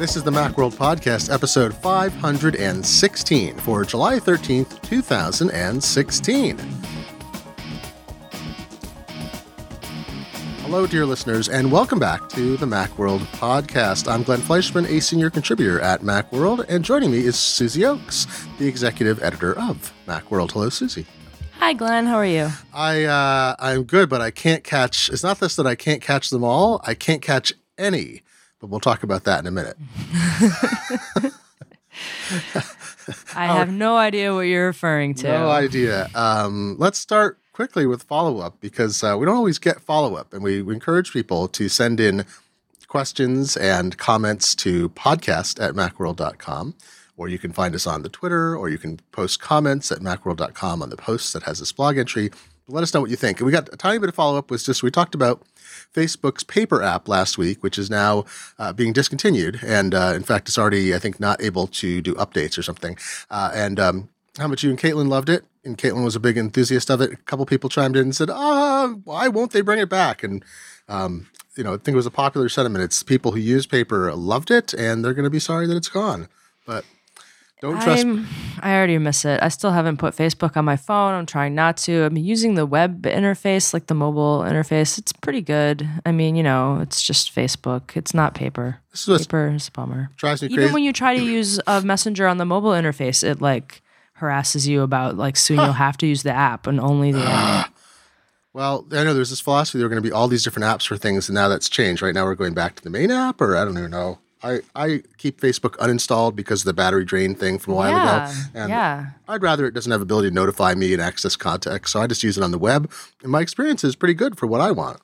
This is the Macworld Podcast, episode 516 for July 13th, 2016. Hello, dear listeners, and welcome back to the Macworld Podcast. I'm Glenn Fleischman, a senior contributor at Macworld, and joining me is Susie Oakes, the executive editor of Macworld. Hello, Susie. Hi, Glenn. How are you? I uh, I'm good, but I can't catch. It's not this that I can't catch them all. I can't catch any. But we'll talk about that in a minute. I have no idea what you're referring to. No idea. Um, let's start quickly with follow up because uh, we don't always get follow up, and we, we encourage people to send in questions and comments to podcast at macworld.com. Or you can find us on the Twitter, or you can post comments at macworld.com on the post that has this blog entry. Let us know what you think. And we got a tiny bit of follow up was just we talked about Facebook's paper app last week, which is now uh, being discontinued. And uh, in fact, it's already, I think, not able to do updates or something. Uh, and um, how much you and Caitlin loved it. And Caitlin was a big enthusiast of it. A couple people chimed in and said, ah, why won't they bring it back? And, um, you know, I think it was a popular sentiment. It's people who use paper loved it, and they're going to be sorry that it's gone. But don't trust. I'm, I already miss it. I still haven't put Facebook on my phone. I'm trying not to. I'm using the web interface, like the mobile interface. It's pretty good. I mean, you know, it's just Facebook. It's not paper. This is Paper is a bummer. drives me Even crazy. when you try to use a messenger on the mobile interface, it like harasses you about like soon you'll have to use the app and only the app. Well, I know there's this philosophy there are going to be all these different apps for things, and now that's changed. Right now, we're going back to the main app, or I don't even know. I, I keep Facebook uninstalled because of the battery drain thing from a while Yeah, ago. And yeah. I'd rather it doesn't have ability to notify me and access context. So I just use it on the web. And my experience is pretty good for what I want.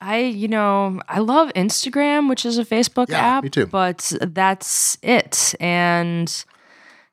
I, you know, I love Instagram, which is a Facebook Yeah, app. me too. But that's it. And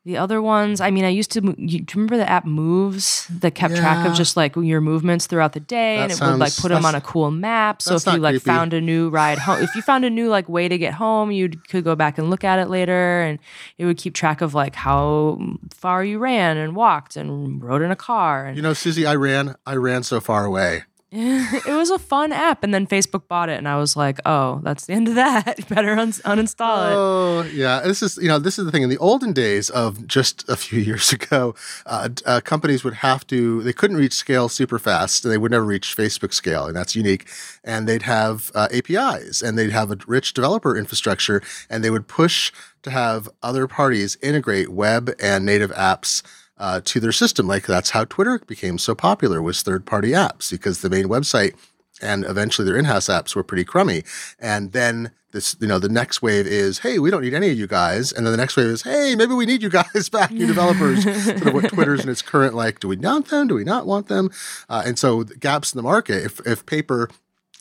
the other ones, I mean, I used to. You, do you remember the app Moves that kept track of just like your movements throughout the day, That and it would like put them on a cool map. So if you like creepy. found a new ride home, if you found a new like way to get home, you could go back and look at it later, and it would keep track of like how far you ran and walked and rode in a car. And You know, Susie, I ran, I ran so far away. it was a fun app, and then Facebook bought it, and I was like, "Oh, that's the end of that. Better un- uninstall it." Oh, yeah. This is, you know, this is the thing. In the olden days of just a few years ago, uh, uh, companies would have to, they couldn't reach scale super fast. and They would never reach Facebook scale, and that's unique. And they'd have uh, APIs and they'd have a rich developer infrastructure, and they would push to have other parties integrate web and native apps uh, to their system. Like that's how Twitter became so popular was third party apps because the main website and eventually their in-house apps were pretty crummy. And then this, you know, the next wave is, hey, we don't need any of you guys. And then the next wave is, hey, maybe we need you guys back, you developers. sort of what Twitter's in its current like, do we want them? Do we not want them? Uh, and so the gaps in the market. If if paper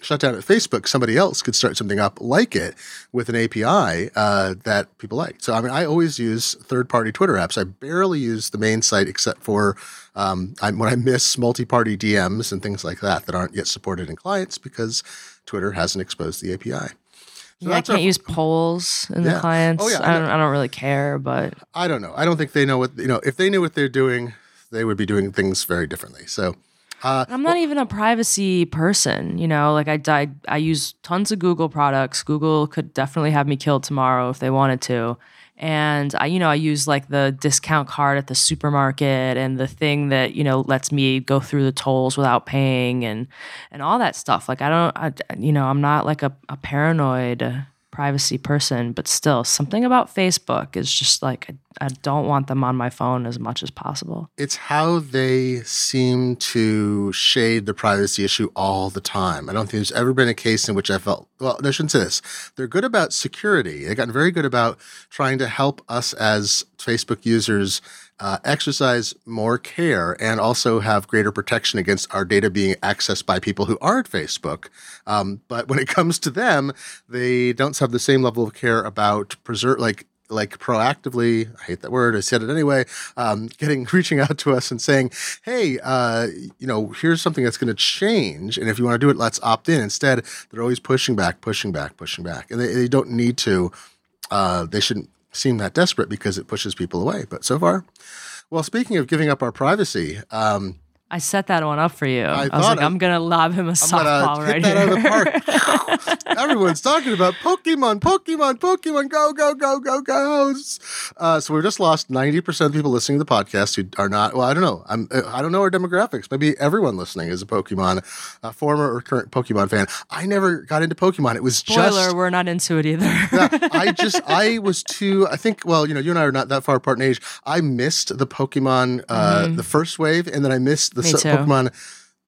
shut down at Facebook, somebody else could start something up like it with an API uh, that people like. So, I mean, I always use third party Twitter apps. I barely use the main site except for um, I, when I miss multi party DMs and things like that that aren't yet supported in clients because Twitter hasn't exposed the API. So Yeah, I can't use polls in Yeah. the clients. Oh, yeah, I I, don't, I don't really care, but I don't know. I don't think they know what, you know, if they knew what they're doing, they would be doing things very differently. So, uh, I'm not even a privacy person. You know, like I, I, I use tons of Google products. Google could definitely have me killed tomorrow if they wanted to. And I, you know, I use like the discount card at the supermarket and the thing that you know lets me go through the tolls without paying and and all that stuff. Like I don't, I, you know, I'm not like a, a paranoid privacy person, but still, something about Facebook is just like I, don't want them on my phone as much as possible. it's how they seem to shade the privacy issue all the time. I don't think there's ever been a case in which I felt, well, I shouldn't say this. They're good about security. They've gotten very good about trying to help us as Facebook users uh, exercise more care and also have greater protection against our data being accessed by people who aren't Facebook. Um, but when it comes to them, they don't have the same level of care about preserve, like like proactively i hate that word i said it anyway um, getting reaching out to us and saying hey uh, you know here's something that's going to change and if you want to do it let's opt in. Instead they're always pushing back pushing back pushing back and they, they don't need to uh, they shouldn't seem that desperate because it pushes people away but so far well speaking of giving up our privacy um, I set that one up for you. I, I was thought like, I- I'm gonna lob him a I'm softball right hit that out of the here. park. Everyone's talking about Pokemon, Pokemon, Pokemon, go, go, go, go, go. Uh, so we've just lost 90% of people listening to the podcast who are not, well, I don't know. I'm, uh, I don't know our demographics. Maybe everyone listening is a Pokemon, uh, former or current Pokemon fan. I never got into Pokemon. It was Spoiler, just. we're not into it either. Yeah, I just I was too I think well you know you and I are not that far apart in age I missed the Pokemon uh the first wave and then I missed the Se- too. Pokemon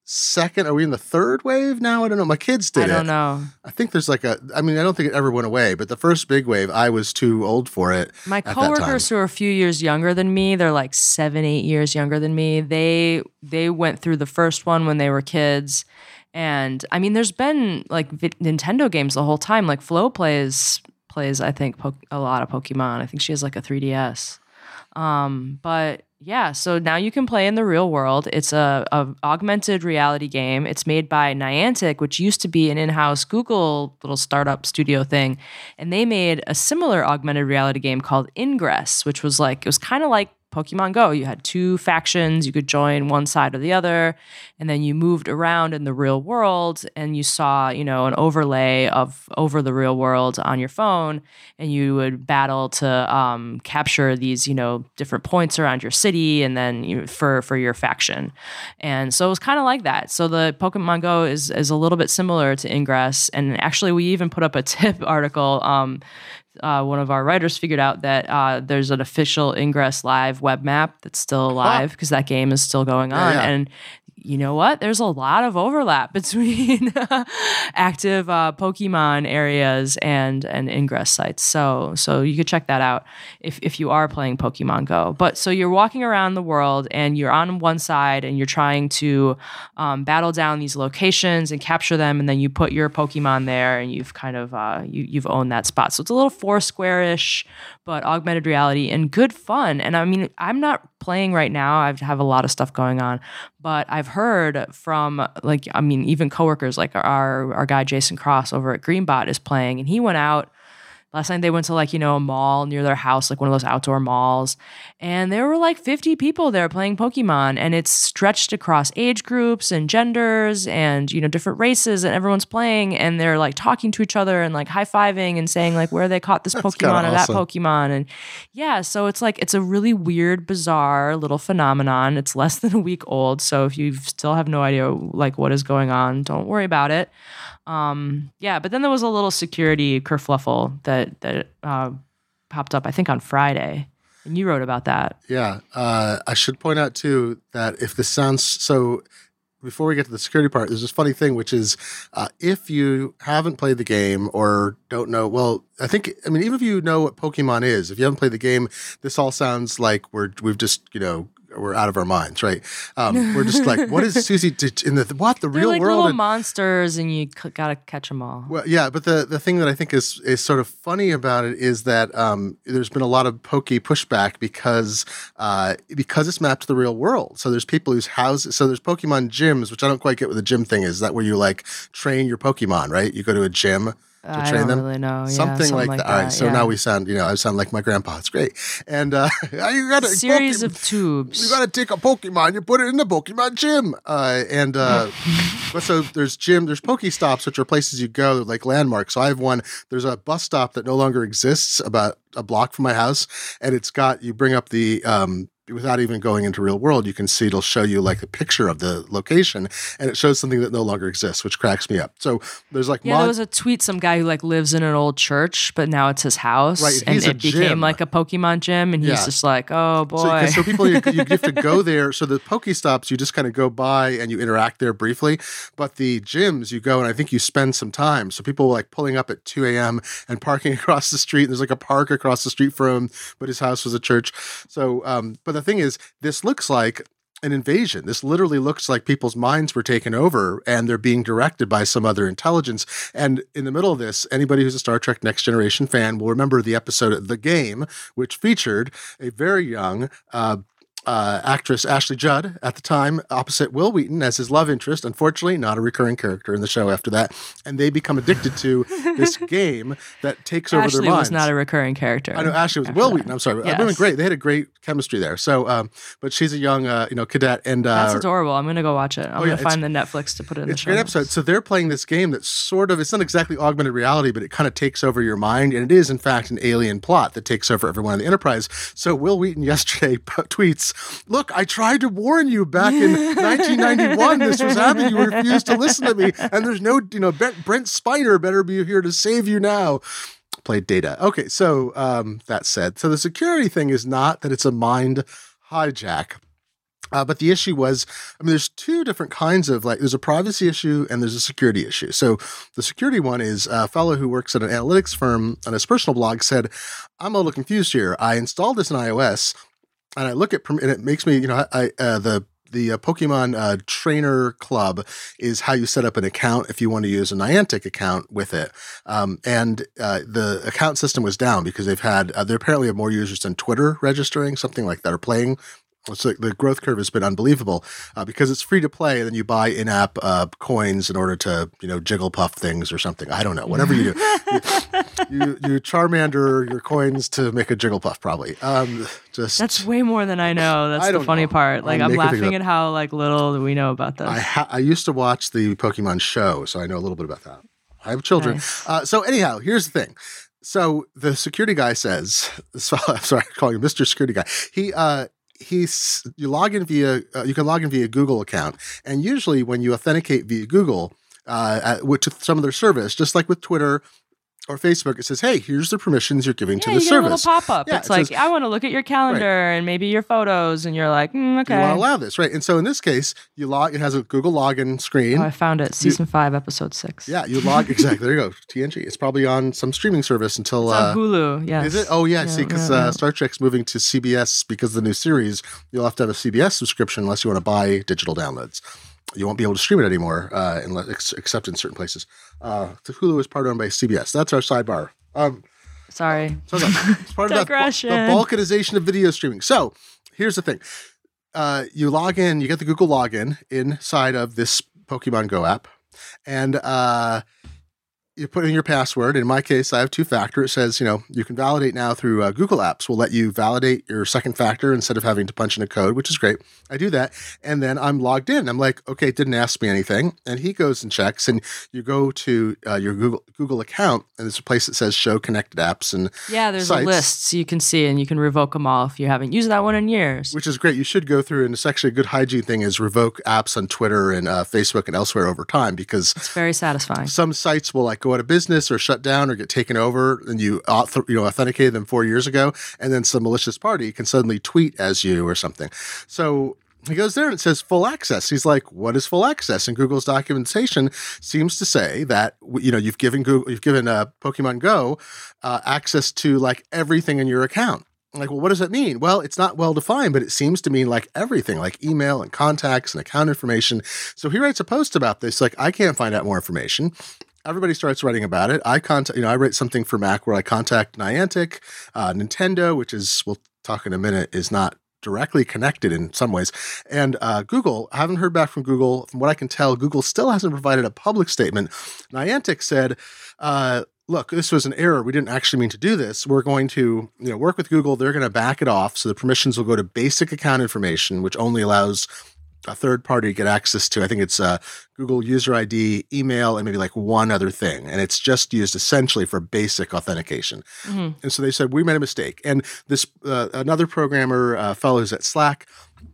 second are we in the third wave now I don't know my kids did I don't it know. I think there's like a I mean I don't think it ever went away but the first big wave I was too old for it My coworkers who are a few years younger than me, they're like seven, eight years younger than me. They they went through the first one when they were kids, and I mean, there's been like vi- Nintendo games the whole time. Like Flo plays plays I think po- a lot of Pokemon. I think she has like a 3DS. Um, but yeah, so now you can play in the real world. It's a, a augmented reality game. It's made by Niantic, which used to be an in-house Google little startup studio thing, and they made a similar augmented reality game called Ingress, which was like it was kind of like Pokemon Go. You had two factions, you could join one side or the other, and then you moved around in the real world and you saw, you know, an overlay of over the real world on your phone, and you would battle to um, capture these, you know, different points around your city and then you, for for your faction. And so it was kind of like that. So the Pokemon Go is is a little bit similar to Ingress, and actually we even put up a tip article. Um, uh, one of our writers figured out that uh, there's an official Ingress Live web map that's still alive because that game is still going Yeah, on. yeah. And you know what? There's a lot of overlap between active uh, Pokemon areas and and Ingress sites. So so you could check that out if if you are playing Pokemon Go. But so you're walking around the world and you're on one side and you're trying to um, battle down these locations and capture them, and then you put your Pokemon there and you've kind of uh, you you've owned that spot. So it's a little Foursquare-ish, but augmented reality and good fun. And I mean, I'm not playing right now. I have a lot of stuff going on, but I've heard from like I mean, even coworkers like our our guy Jason Cross over at Greenbot is playing, and he went out. Last night they went to like, you know, a mall near their house, like one of those outdoor malls. And there were like 50 people there playing Pokemon. And it's stretched across age groups and genders and, you know, different races. And everyone's playing and they're like talking to each other and like high fiving and saying like where they caught this Pokemon or that. Pokemon. And yeah, so it's like, it's a really weird, bizarre little phenomenon. It's less than a week old. So if you still have no idea like what is going on, don't worry about it. Um, yeah, but then there was a little security kerfluffle that that uh, popped up, I think, on Friday, and you wrote about that. Yeah. Uh, I should point out too that if this sounds so, before we get to the security part, there's this funny thing, which is uh, if you haven't played the game or don't know, well, I think, I mean, even if you know what Pokemon is, if you haven't played the game, this all sounds like we're, we've just, you know, we're out of our minds, right? Um, we're just like, what is Susie did in the, what, the They're real like world? little And- monsters, and you c- gotta catch them all. well, yeah, but the, the thing that I think is is sort of funny about it is that um, there's been a lot of pokey pushback because uh, because it's mapped to the real world. So there's people whose houses. So there's Pokemon gyms, which I don't quite get what the gym thing is. Is that where you like train your Pokemon, right? You go to a gym to I train don't them. really know. Yeah, something, like, that. All right, so yeah. now we sound, you know, I sound like my grandpa. It's great. And uh, you got a series of tubes. you got to take a Pokemon, you put it in the Pokemon gym. Uh, and uh, but so there's gym, there's Pokestops, which are places you go, like landmarks. So I have one. There's a bus stop that no longer exists about a block from my house, and it's got you bring up the. Um, Without even going into real world, you can see it'll show you like a picture of the location, and it shows something that no longer exists, which cracks me up. So there's like yeah, there was a tweet. Some guy who like lives in an old church, but now it's his house, Right, and it became like a Pokemon gym. And he's Yeah. just like, oh So, boy. 'cause- so people, you, you have to go there. So the Pokestops, you just kind of go by and you interact there briefly. But the gyms, you go and I think you spend some time. So people were like pulling up at 2 a.m. and parking across the street. There's like a park across the street from him, but his house was a church. So, um, but the thing is, this looks like an invasion. This literally looks like people's minds were taken over and they're being directed by some other intelligence. And in the middle of this, anybody who's a Star Trek Next Generation fan will remember the episode The Game, which featured a very young uh, uh, actress Ashley Judd at the time opposite Wil Wheaton as his love interest. Unfortunately, not a recurring character in the show after that, and they become addicted to this game that takes over Ashley their minds. was not a recurring character. I know Ashley was Wil that. Wheaton. I'm sorry, Yes. women great. They had a great chemistry there. So, um, but she's a young, uh, you know, cadet, and uh, That's adorable. I'm gonna go watch it. I'm Oh, yeah, gonna find the Netflix to put it in it's a the great episode. So they're playing this game that's sort of it's not exactly augmented reality, but it kind of takes over your mind, and it is in fact an alien plot that takes over everyone in the Enterprise. So Wil Wheaton yesterday tweets, "Look, I tried to warn you back in 1991. This was happening. You refused to listen to me, and there's no, you know, Brent, Spiner better be here to save you now." Played data. Okay, so um, that said, so the security thing is not that it's a mind hijack. Uh, but the issue was, I mean, there's two different kinds of like, there's a privacy issue and there's a security issue. So the security one is a fellow who works at an analytics firm on his personal blog said, I'm a little confused here. I installed this in iOS and I look at, and it makes me, you know, I, uh, the, the uh, Pokemon uh, Trainer Club is how you set up an account if you want to use a Niantic account with it. Um, and uh, the account system was down because they've had, uh, they apparently have more users than Twitter registering, something like that, or playing so the growth curve has been unbelievable uh, because it's free to play, and then you buy in-app uh, coins in order to you know Jigglypuff things or something. I don't know. Whatever you do, you, you, you Charmander your coins to make a Jigglypuff, probably. Um, just That's way more than I know. That's I the funny know. part. Like I'm I'm, laughing at how like little we know about this. I ha- I used to watch the Pokemon show, so I know a little bit about that. I have children. Nice. Uh, so anyhow, here's the thing. So the security guy says, so, I'm sorry, I'm calling him Mr. Security Guy. He uh he's you log in via uh, you can log in via Google account, and usually when you authenticate via Google uh, at, with to some of their service, just like with Twitter or Facebook, it says, "Hey, here's the permissions you're giving yeah, to you the get service." a little pop up. Yeah, it's it like says- I want to look at your calendar and maybe your photos, and you're like, mm, Do you okay. want to allow this, right? And so in this case, you log. It has a Google login screen. Oh, I found it. Season five, episode six. Yeah, you log exactly. There you go. TNG. It's probably on some streaming service until. Uh, on Hulu. Yeah. is it? Oh yeah, see, because yeah, uh, yeah. Star Trek's moving to CBS because of the new series. You'll have to have a CBS subscription unless you want to buy digital downloads. You won't be able to stream it anymore, uh, unless ex- except in certain places. Uh, the Hulu is part owned by CBS. That's our sidebar. Um, Sorry. so no, it's part of Digression. the balkanization of video streaming. So here's the thing: uh, you log in, you get the Google login inside of this Pokemon Go app, and uh, you put in your password. In my case, I have two factor. It says, you know, you can validate now through uh, Google Apps. We'll let you validate your second factor instead of having to punch in a code, which is great. I do that, and then I'm logged in. I'm like, okay, it didn't ask me anything, and he goes and checks, and you go to uh, your Google Google account, and there's a place that says Show Connected Apps, and Yeah, there's sites. a list so you can see, and you can revoke them all if you haven't used that one in years. which is great. You should go through, and it's actually a good hygiene thing is revoke apps on Twitter and uh, Facebook and elsewhere over time because It's very satisfying. some sites will like go out of business or shut down or get taken over, and you auth- you know authenticated them four years ago, and then some malicious party can suddenly tweet as you or something. So. He goes there and it says full access. He's like, "What is full access?" And Google's documentation seems to say that you know you've given Google, you've given uh, Pokemon Go uh, access to like everything in your account. I'm like, well, what does that mean? Well, it's not well defined, but it seems to mean like everything, like email and contacts and account information. So he writes a post about this, like, I can't find out more information. Everybody starts writing about it. I contact, you know, I write something for Macworld I contact Niantic, uh, Nintendo, which is we'll talk in a minute, is not directly connected in some ways, and uh, Google. I haven't heard back from Google. From what I can tell, Google still hasn't provided a public statement. Niantic said. Uh, look, this was an error. We didn't actually mean to do this. We're going to, you know, work with Google. They're going to back it off. So the permissions will go to basic account information, which only allows a third party to get access to. I think it's uh, Google user ID, email, and maybe like one other thing. And it's just used essentially for basic authentication. Mhm. And so they said, we made a mistake. And this, uh, another programmer, uh, fellow who's at Slack,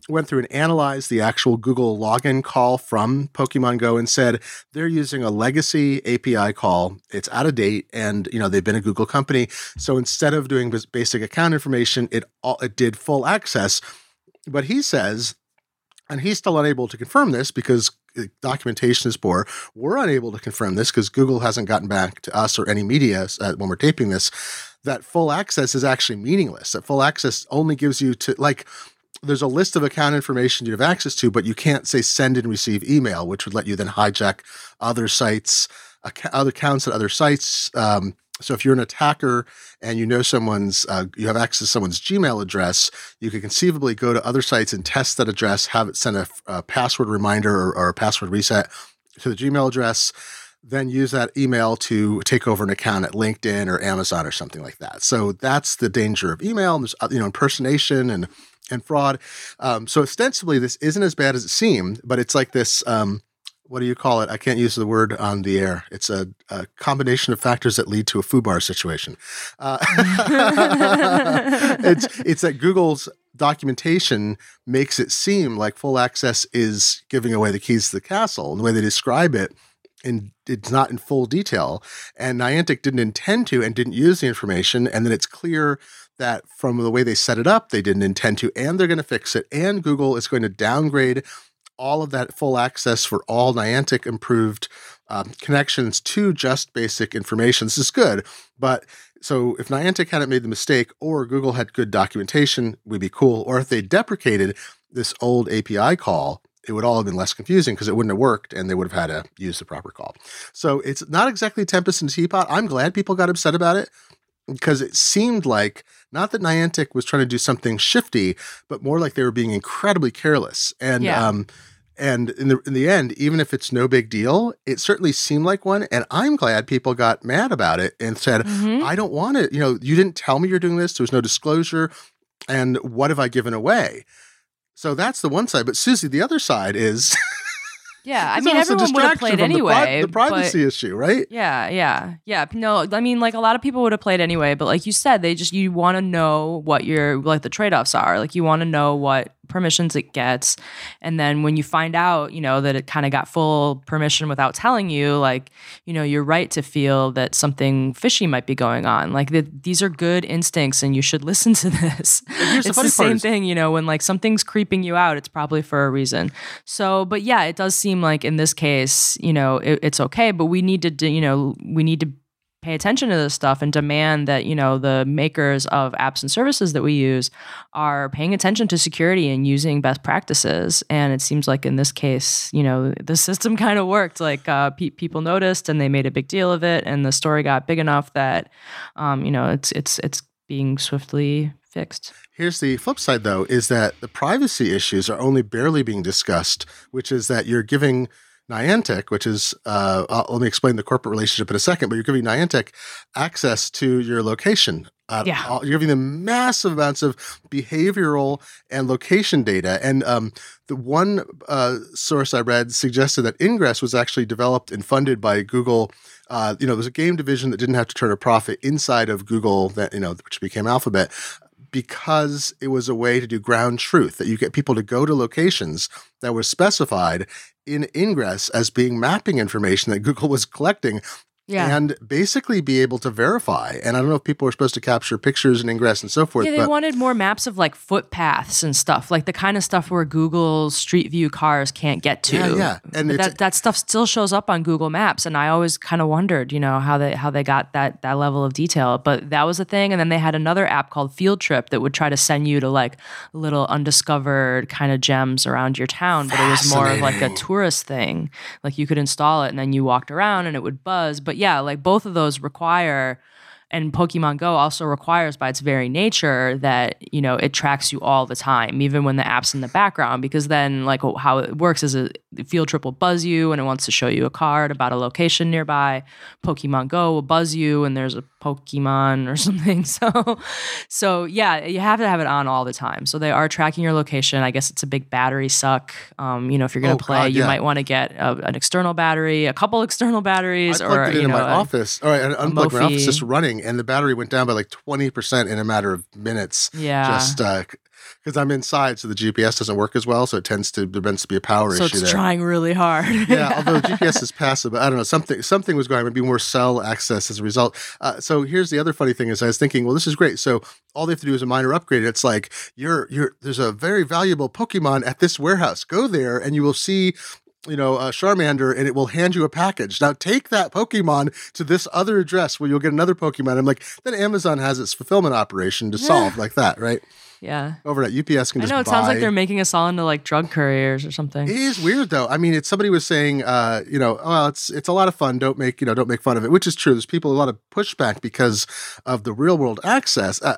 went through and analyzed the actual Google login call from Pokemon Go and said they're using a legacy API call. It's out of date, and you know they've been a Google company. So instead of doing basic account information, it all, it did full access. But he says, and he's still unable to confirm this because uh, documentation is poor. We're unable to confirm this because Google hasn't gotten back to us or any media uh, when we're taping this. That full access is actually meaningless. That full access only gives you to like there's a list of account information you have access to, but you can't say send and receive email, which would let you then hijack other sites, other accounts at other sites. Um, So if you're an attacker and you know someone's, uh, you have access to someone's Gmail address, you could conceivably go to other sites and test that address, have it send a, a password reminder or, or, a password reset to the Gmail address, then use that email to take over an account at LinkedIn or Amazon or something like that. So that's the danger of email. There's uh, you know impersonation and and fraud. Um, so ostensibly, this isn't as bad as it seemed, but it's like this. Um, what do you call it? I can't use the word on the air. It's a, a combination of factors that lead to a foobar situation. Uh, it's it's that Google's documentation makes it seem like full access is giving away the keys to the castle. And the way they describe it, and it's not in full detail. And Niantic didn't intend to and didn't use the information. And then it's clear that from the way they set it up, they didn't intend to, and they're going to fix it. And Google is going to downgrade all of that full access for all Niantic improved um, connections to just basic information. This is good, but so if Niantic hadn't made the mistake, or Google had good documentation, we'd be cool. Or if they deprecated this old API call, it would all have been less confusing because it wouldn't have worked and they would have had to use the proper call. So it's not exactly Tempest and Teapot. I'm glad people got upset about it because it seemed like not that Niantic was trying to do something shifty, but more like they were being incredibly careless. And yeah. um, and in the in the end, even if it's no big deal, it certainly seemed like one. And I'm glad people got mad about it and said, mm-hmm. "I don't want it. You know, you didn't tell me you're doing this. There was no disclosure, and what have I given away?" So that's the one side. But Susie, the other side is Yeah, I mean, everyone would have played anyway. The, pri- the privacy issue, right? Yeah, yeah, yeah. No, I mean, like a lot of people would have played anyway, but like you said, they just you want to know what your like the trade offs are. Like you want to know what permissions it gets, and then when you find out, you know that it kind of got full permission without telling you, like you know you're right to feel that something fishy might be going on. Like the, these are good instincts, and you should listen to this. It's the, the same thing, you know, when like something's creeping you out, it's probably for a reason. So, but yeah, it does seem seem like in this case, you know, it, it's okay, but we need to, you know, we need to pay attention to this stuff and demand that you know the makers of apps and services that we use are paying attention to security and using best practices. And it seems like in this case you know the system kind of worked. Like uh, pe- people noticed and they made a big deal of it. And the story got big enough that um, you know it's it's it's being swiftly fixed. Here's the flip side, though, is that the privacy issues are only barely being discussed, which is that you're giving Niantic, which is, uh, let me explain the corporate relationship in a second, but you're giving Niantic access to your location. Uh, yeah. You're giving them massive amounts of behavioral and location data. And um, the one uh, source I read suggested that Ingress was actually developed and funded by Google. Uh, you know, there's a game division that didn't have to turn a profit inside of Google that, you know, which became Alphabet because it was a way to do ground truth that you get people to go to locations that were specified in ingress as being mapping information that Google was collecting yeah. and basically be able to verify. And I don't know if people were supposed to capture pictures and ingress and so forth. Yeah, they wanted more maps of like footpaths and stuff, like the kind of stuff where Google Street View cars can't get to. Yeah, yeah. and that that stuff still shows up on Google Maps, and I always kind of wondered, you know, how they how they got that that level of detail. But that was a thing, and then they had another app called Field Trip that would try to send you to like little undiscovered kind of gems around your town, but it was more of like a tourist thing. Like you could install it, and then you walked around, and it would buzz. But yeah, like both of those require and Pokemon Go also requires by its very nature that you know it tracks you all the time, even when the app's in the background. Because then, like how it works is a field trip will buzz you and it wants to show you a card about a location nearby. Pokemon Go will buzz you and there's a Pokemon or something. So, so yeah, you have to have it on all the time. So they are tracking your location. I guess it's a big battery suck. Um, you know, if you're going to oh, play, God, yeah. you might want to get a, an external battery, a couple external batteries, I or it you in know, my a, office. All right, I unplugged my office just running, and the battery went down by like twenty percent in a matter of minutes. Yeah, just uh, because I'm inside, so the GPS doesn't work as well. So it tends to there tends to be a power so issue. So it's there. trying really hard. yeah, although GPS is passive, I don't know something something was going. Maybe more cell access as a result. Uh, so here's the other funny thing: is I was thinking, well, this is great. So all they have to do is a minor upgrade. It's like you're you're there's a very valuable Pokemon at this warehouse. Go there and you will see you know, a Charmander and it will hand you a package. Now take that Pokemon to this other address where you'll get another Pokemon. I'm like, then Amazon has its fulfillment operation to solve like that, right? Yeah. over at UPS can just. I know it sounds like they're making us all into like drug couriers or It something. is weird though. I mean, it's somebody was saying, uh, you know, well, it's it's a lot of fun. Don't make you know, don't make fun of it, which is true. There's people a lot of pushback because of the real world access uh,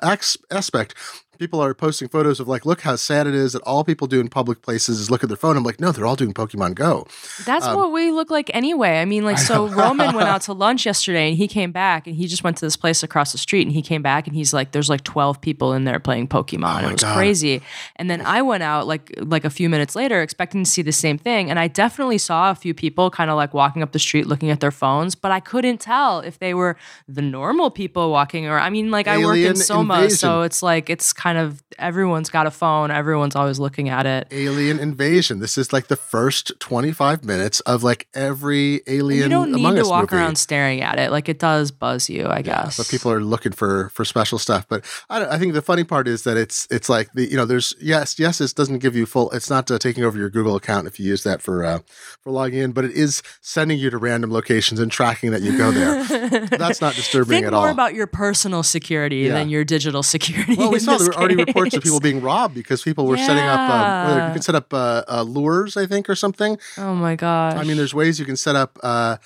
aspect. People are posting photos of like, look how sad it is that all people do in public places is look at their phone. I'm like, no, they're all doing Pokemon Go. That's um, what we look like anyway. I mean, like, so Roman went out to lunch yesterday and he came back and he just went to this place across the street and he came back and he's like, there's like 12 people in there playing Pokemon. Oh my it was God. crazy. And then I went out like, like a few minutes later expecting to see the same thing. And I definitely saw a few people kind of like walking up the street looking at their phones, but I couldn't tell if they were the normal people walking or, I mean, like, I work in Alien Soma, invasion. so it's like, it's kind of, everyone's got a phone, everyone's always looking at it. Alien invasion. This is like the first 25 minutes of like every alien. You don't need Among to Us walk movie. around staring at it. Like it does buzz you, I guess. but people are looking for for special stuff. But I, don't- I think the funny part is that it's it's like the you know there's yes yes it doesn't give you full. It's not uh, taking over your Google account if you use that for uh, for logging in, but it is sending you to random locations and tracking that you go there. That's not disturbing Think at all. Think more about your personal security Yeah. than your digital security. well, we saw this were already reports of people being robbed because people were setting up. Whether you Yeah. can set up uh, uh, lures, I think, or something. Oh my gosh. I mean, there's ways you can set up. Uh,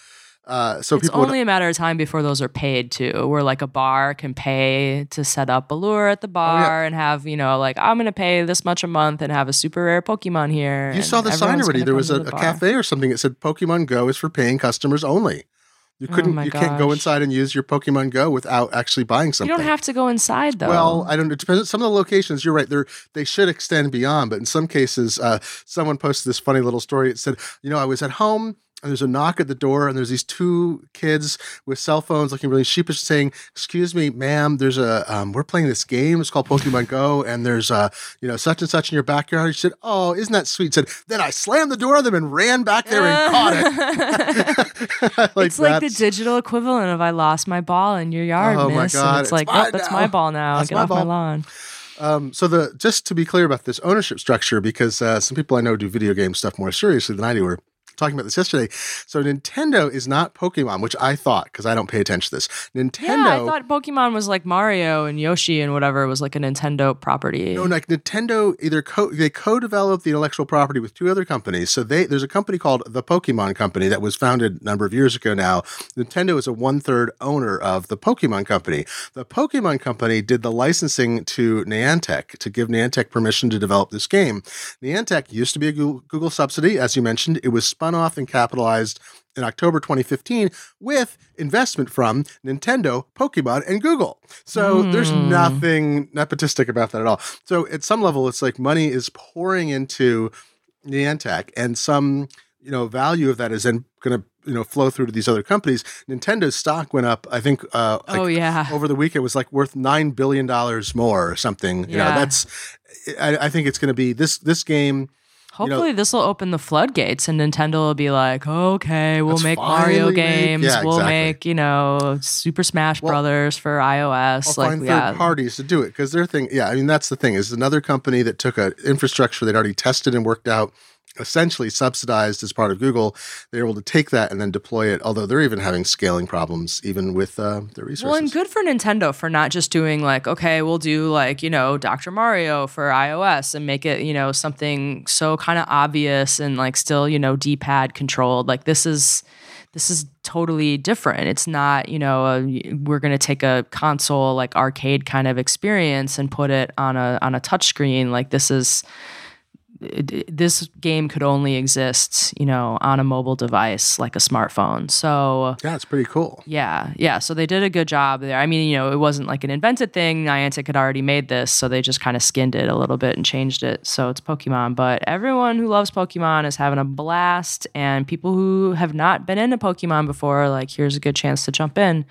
uh, so it's people would only a matter of time before those are paid too. Where like a bar can pay to set up a lure at the bar and have, you know, like I'm gonna pay this much a month and have a super rare Pokemon here. You saw the sign already. There was a, the a cafe or something that said Pokemon Go is for paying customers only. You couldn't. Oh you can't go inside and use your Pokemon Go without actually buying something. You don't have to go inside though. Well, I don't. It depends. Some of the locations, you're right. They're they should extend beyond, but in some cases, uh, someone posted this funny little story. It said, you know, I was at home. And there's a knock at the door, and there's these two kids with cell phones looking really sheepish, saying, "Excuse me, ma'am. There's a um, we're playing this game. It's called Pokemon Go, and there's uh, you know such and such in your backyard." She said, "Oh, isn't that sweet?" Said, then I slammed the door on them and ran back there and caught it. like it's like the digital equivalent of I lost my ball in your yard, Oh my miss. God, and it's it's like, oh, that's now. my ball now. That's Get my off my lawn. Um, so the just to be clear about this ownership structure, because uh, some people I know do video game stuff more seriously than I do. Talking about this yesterday. So Nintendo is not Pokemon, which I thought because I don't pay attention to this. Nintendo. Yeah, I thought Pokemon was like Mario and Yoshi and whatever was like a Nintendo property. No, like Nintendo either co- they co-developed the intellectual property with two other companies. So they there's a company called the Pokemon Company that was founded a number of years ago now. Nintendo is a one-third owner of the Pokemon Company. The Pokemon Company did the licensing to Niantic to give Niantic permission to develop this game. Niantic used to be a Google, Google subsidy, as you mentioned. It was spun off and capitalized in October 2015 with investment from Nintendo, Pokemon, and Google. So there's Hmm. nothing nepotistic about that at all. So at some level, it's like money is pouring into Niantic, and some you know value of that is then going to you know flow through to these other companies. Nintendo's stock went up. I think uh, like oh yeah. over the week it was like worth nine billion dollars more or something. You know, that's. I, I think it's going to be this this game. Hopefully this will open the floodgates and Nintendo will be like, okay, we'll make Mario make- games. Yeah, we'll exactly. make, you know, Super Smash Well, Brothers for iOS. I'll like find third yeah. parties to do it because their thing. Yeah, I mean that's the thing is another company that took an infrastructure they'd already tested and worked out, essentially subsidized as part of Google. They're able to take that and then deploy it. Although they're even having scaling problems even with uh, their resources. Well, and good for Nintendo for not just doing like, okay, we'll do like, you know, Dr. Mario for iOS and make it, you know, something so kind of obvious and like still, you know, D-pad controlled. Like this is this is totally different. It's not, you know, a, we're going to take a console like arcade kind of experience and put it on a on a touchscreen. Like this is this game could only exist, you know, on a mobile device like a smartphone. So yeah, it's pretty cool. yeah, yeah. So they did a good job there. I mean, you know, it wasn't like an invented thing. Niantic had already made this, so they just kind of skinned it a little bit and changed it. So it's Pokemon. But everyone who loves Pokemon is having a blast, and people who have not been into Pokemon before, like, here's a good chance to jump in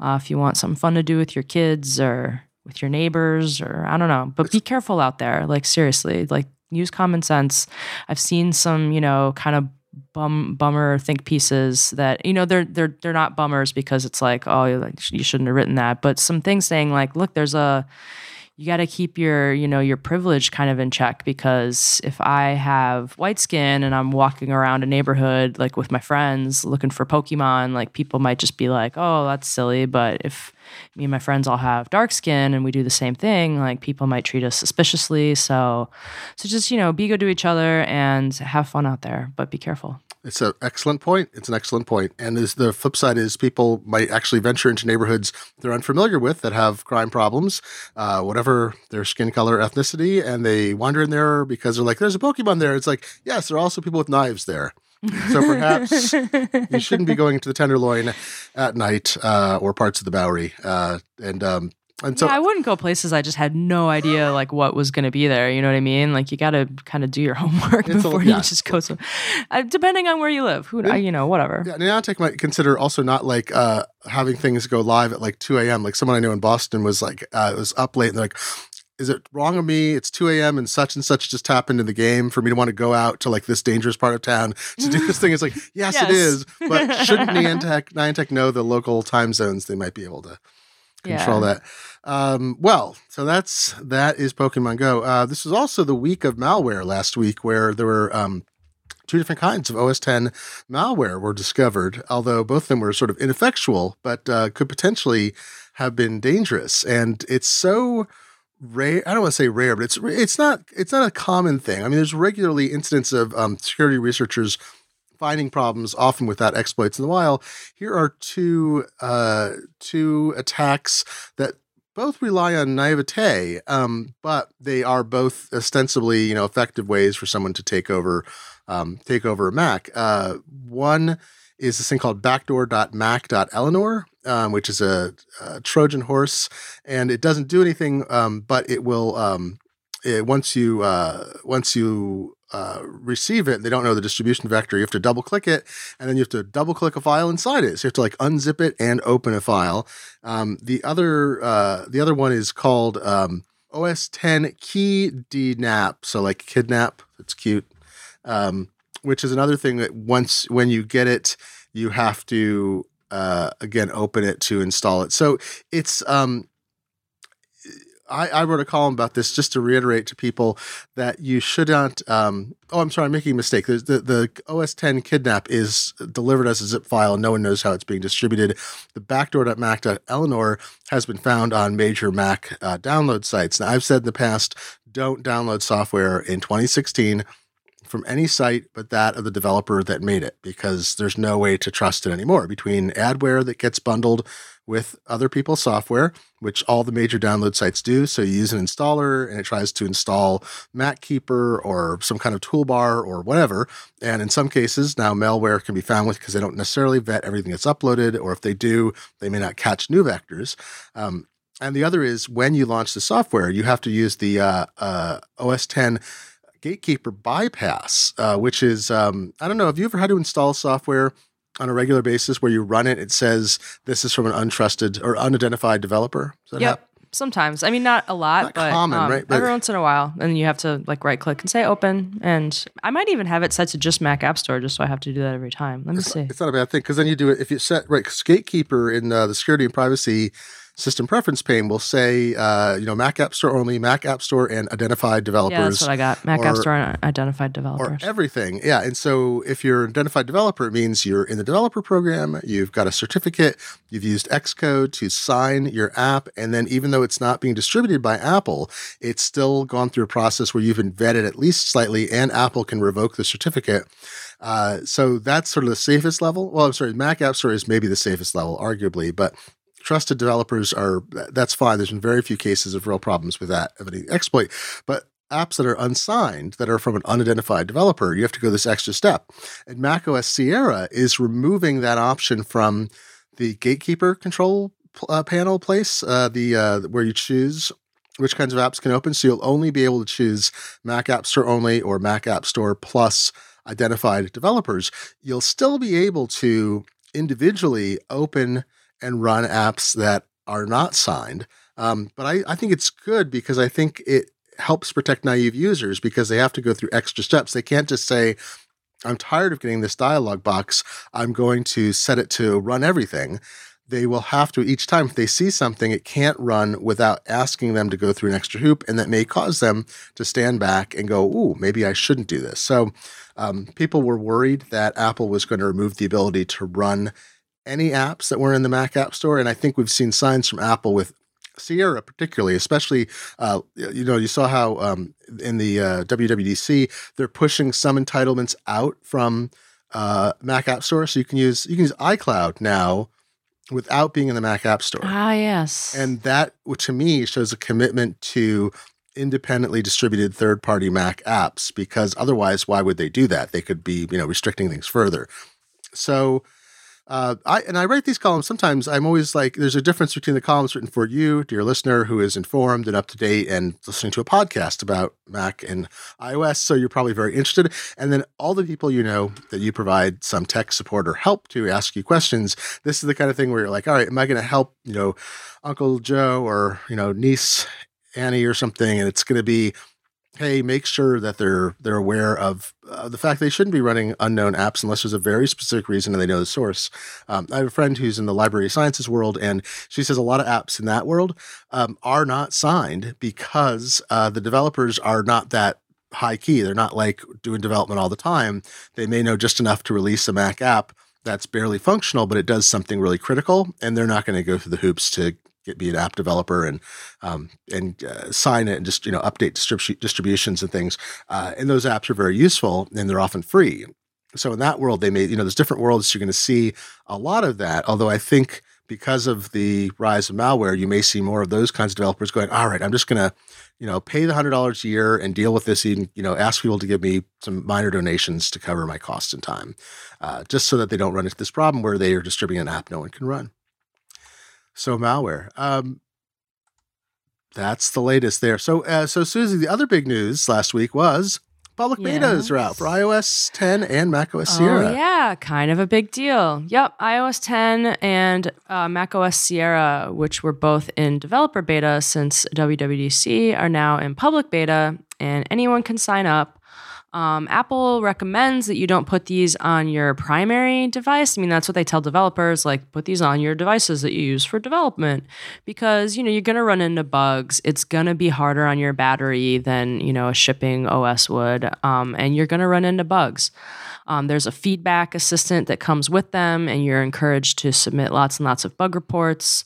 uh, if you want something fun to do with your kids or with your neighbors or I don't know. But be careful out there. Like seriously, like use common sense. I've seen some, you know, kind of bum bummer think pieces that you know they're they're they're not bummers because it's like oh you shouldn't have written that but some things saying like look there's a you got to keep your you know your privilege kind of in check because if i have white skin and i'm walking around a neighborhood like with my friends looking for pokemon like people might just be like oh that's silly but if me and my friends all have dark skin and we do the same thing like people might treat us suspiciously. So so just you know be good to each other and have fun out there but be careful it's an excellent point. It's an excellent point. And the flip side is people might actually venture into neighborhoods they're unfamiliar with that have crime problems, uh, whatever their skin color, ethnicity, and they wander in there because they're like, "There's a Pokemon there." It's like, yes, there are also people with knives there. So perhaps you shouldn't be going to the Tenderloin at night uh, or parts of the Bowery. Uh, and um, and so yeah, I wouldn't go places I just had no idea like what was going to be there. You know what I mean? Like you got to kind of do your homework before a, yeah. you just go. So, uh, depending on where you live, who and, you know, whatever. Yeah, Niantic might consider also not like uh, having things go live at like two a.m. Like someone I know in Boston was like uh, it was up late and they're like. Is it wrong of me? It's 2 a.m. and such and such just happened in the game for me to want to go out to like this dangerous part of town to do this thing. It's like, yes, yes. it is. But shouldn't Niantic, Niantic know the local time zones? They might be able to control yeah. that. Um, well, so that's that is Pokemon Go. Uh, this was also the week of malware last week, where there were um, two different kinds of OS X malware were discovered. Although both of them were sort of ineffectual, but uh, could potentially have been dangerous. And it's so rare. I don't want to say rare, but it's it's not it's not a common thing. I mean, there's regularly incidents of um, security researchers finding problems, often without exploits in the wild. Here are two uh, two attacks that both rely on naivete, um, but they are both ostensibly, you know, effective ways for someone to take over um, take over a Mac. Uh, one is this thing called backdoor.mac.eleanor, um, which is a, a, Trojan horse, and it doesn't do anything, um, but it will um, it, once you uh, once you uh, receive it, they don't know the distribution vector. You have to double click it, and then you have to double click a file inside it. So you have to like unzip it and open a file. Um, the other uh, the other one is called um, OS X Key DNAP. So like kidnap. It's cute. Um, which is another thing that once when you get it, you have to uh, again open it to install it. So it's um, I, I, wrote a column about this just to reiterate to people that you should not. Um, oh, I'm sorry, I'm making a mistake. The, the, the, OS X Keydnap is delivered as a zip file. No one knows how it's being distributed. The backdoor.mac.eleanor has been found on major Mac uh, download sites. Now, I've said in the past, don't download software in 2016 from any site but that of the developer that made it because there's no way to trust it anymore between adware that gets bundled with other people's software, which all the major download sites do. So you use an installer and it tries to install MacKeeper or some kind of toolbar or whatever. And in some cases, now malware can be found with because they don't necessarily vet everything that's uploaded, or if they do, they may not catch new vectors. Um, and the other is when you launch the software, you have to use the uh, uh, OS X Gatekeeper bypass, uh, which is um, I don't know. Have you ever had to install software on a regular basis where you run it? It says this is from an untrusted or unidentified developer. Yep. Happen? Sometimes, I mean, not a lot, not but common, um, right? But every once in a while, and you have to like right click and say open. And I might even have it set to just Mac App Store, just so I have to do that every time. Let me it's see. Not, it's not a bad thing because then you do it if you set right. Gatekeeper in uh, the security and privacy system preference pane will say, uh, you know, Mac App Store only, Mac App Store and identified developers. Yeah, that's what I got. Mac or, App Store and identified developers. Or everything. Yeah. And so if you're an identified developer, it means you're in the developer program, you've got a certificate, you've used Xcode to sign your app. And then even though it's not being distributed by Apple, it's still gone through a process where you've been vetted at least slightly and Apple can revoke the certificate. Uh, so that's sort of the safest level. Well, I'm sorry, Mac App Store is maybe the safest level, arguably, but trusted developers are that's fine. There's been very few cases of real problems with that of any exploit, but apps that are unsigned that are from an unidentified developer, you have to go this extra step. And macOS Sierra is removing that option from the gatekeeper control uh, panel place, uh, the uh, where you choose which kinds of apps can open. So you'll only be able to choose Mac App Store only or Mac App Store plus identified developers. You'll still be able to individually open and run apps that are not signed. Um, but I, I think it's good because I think it helps protect naive users because they have to go through extra steps. They can't just say, I'm tired of getting this dialog box. I'm going to set it to run everything. they will have to each time if they see something it can't run without asking them to go through an extra hoop and that may cause them to stand back and go ooh maybe i shouldn't do this so um, people were worried that apple was going to remove the ability to run any apps that were in the mac app store and i think we've seen signs from apple with Sierra, particularly, especially, uh, you know, you saw how um, in the uh, WWDC they're pushing some entitlements out from uh, Mac App Store, so you can use you can use iCloud now without being in the Mac App Store. Ah, yes. And that, to me, shows a commitment to independently distributed third-party Mac apps because otherwise, why would they do that? They could be, you know, restricting things further. So uh, I and I write these columns. Sometimes I'm always like, there's a difference between the columns written for you, dear listener, who is informed and up to date, and listening to a podcast about Mac and iOS. So you're probably very interested. And then all the people you know that you provide some tech support or help to ask you questions. This is the kind of thing where you're like, all right, am I going to help you know Uncle Joe or you know niece Annie or something? And it's going to be hey, make sure that they're they're aware of uh, the fact they shouldn't be running unknown apps unless there's a very specific reason and they know the source. Um, I have a friend who's in the library sciences world, and she says a lot of apps in that world um, are not signed because uh, the developers are not that high key. They're not like doing development all the time. They may know just enough to release a Mac app that's barely functional, but it does something really critical, and they're not going to go through the hoops to be an app developer and um, and uh, sign it and just you know update distrib- distributions and things. Uh, and those apps are very useful and they're often free. So in that world, they may you know there's different worlds you're going to see a lot of that. Although I think because of the rise of malware, you may see more of those kinds of developers going, all right, I'm just going to, you know, pay the hundred dollars a year and deal with this. Even, you know, ask people to give me some minor donations to cover my costs and time, uh, just so that they don't run into this problem where they are distributing an app no one can run. So malware. Um, that's the latest there. So, uh, so Susie, the other big news last week was public yes. betas are out for iOS 10 and macOS Sierra. Oh, yeah, kind of a big deal. Yep, iOS 10 and uh, macOS Sierra, which were both in developer beta since WWDC, are now in public beta, and anyone can sign up. Um, Apple recommends that you don't put these on your primary device. I mean, that's what they tell developers like, put these on your devices that you use for development because, you know, you're going to run into bugs. It's going to be harder on your battery than, you know, a shipping OS would. Um, and you're going to run into bugs. Um, there's a feedback assistant that comes with them, and you're encouraged to submit lots and lots of bug reports.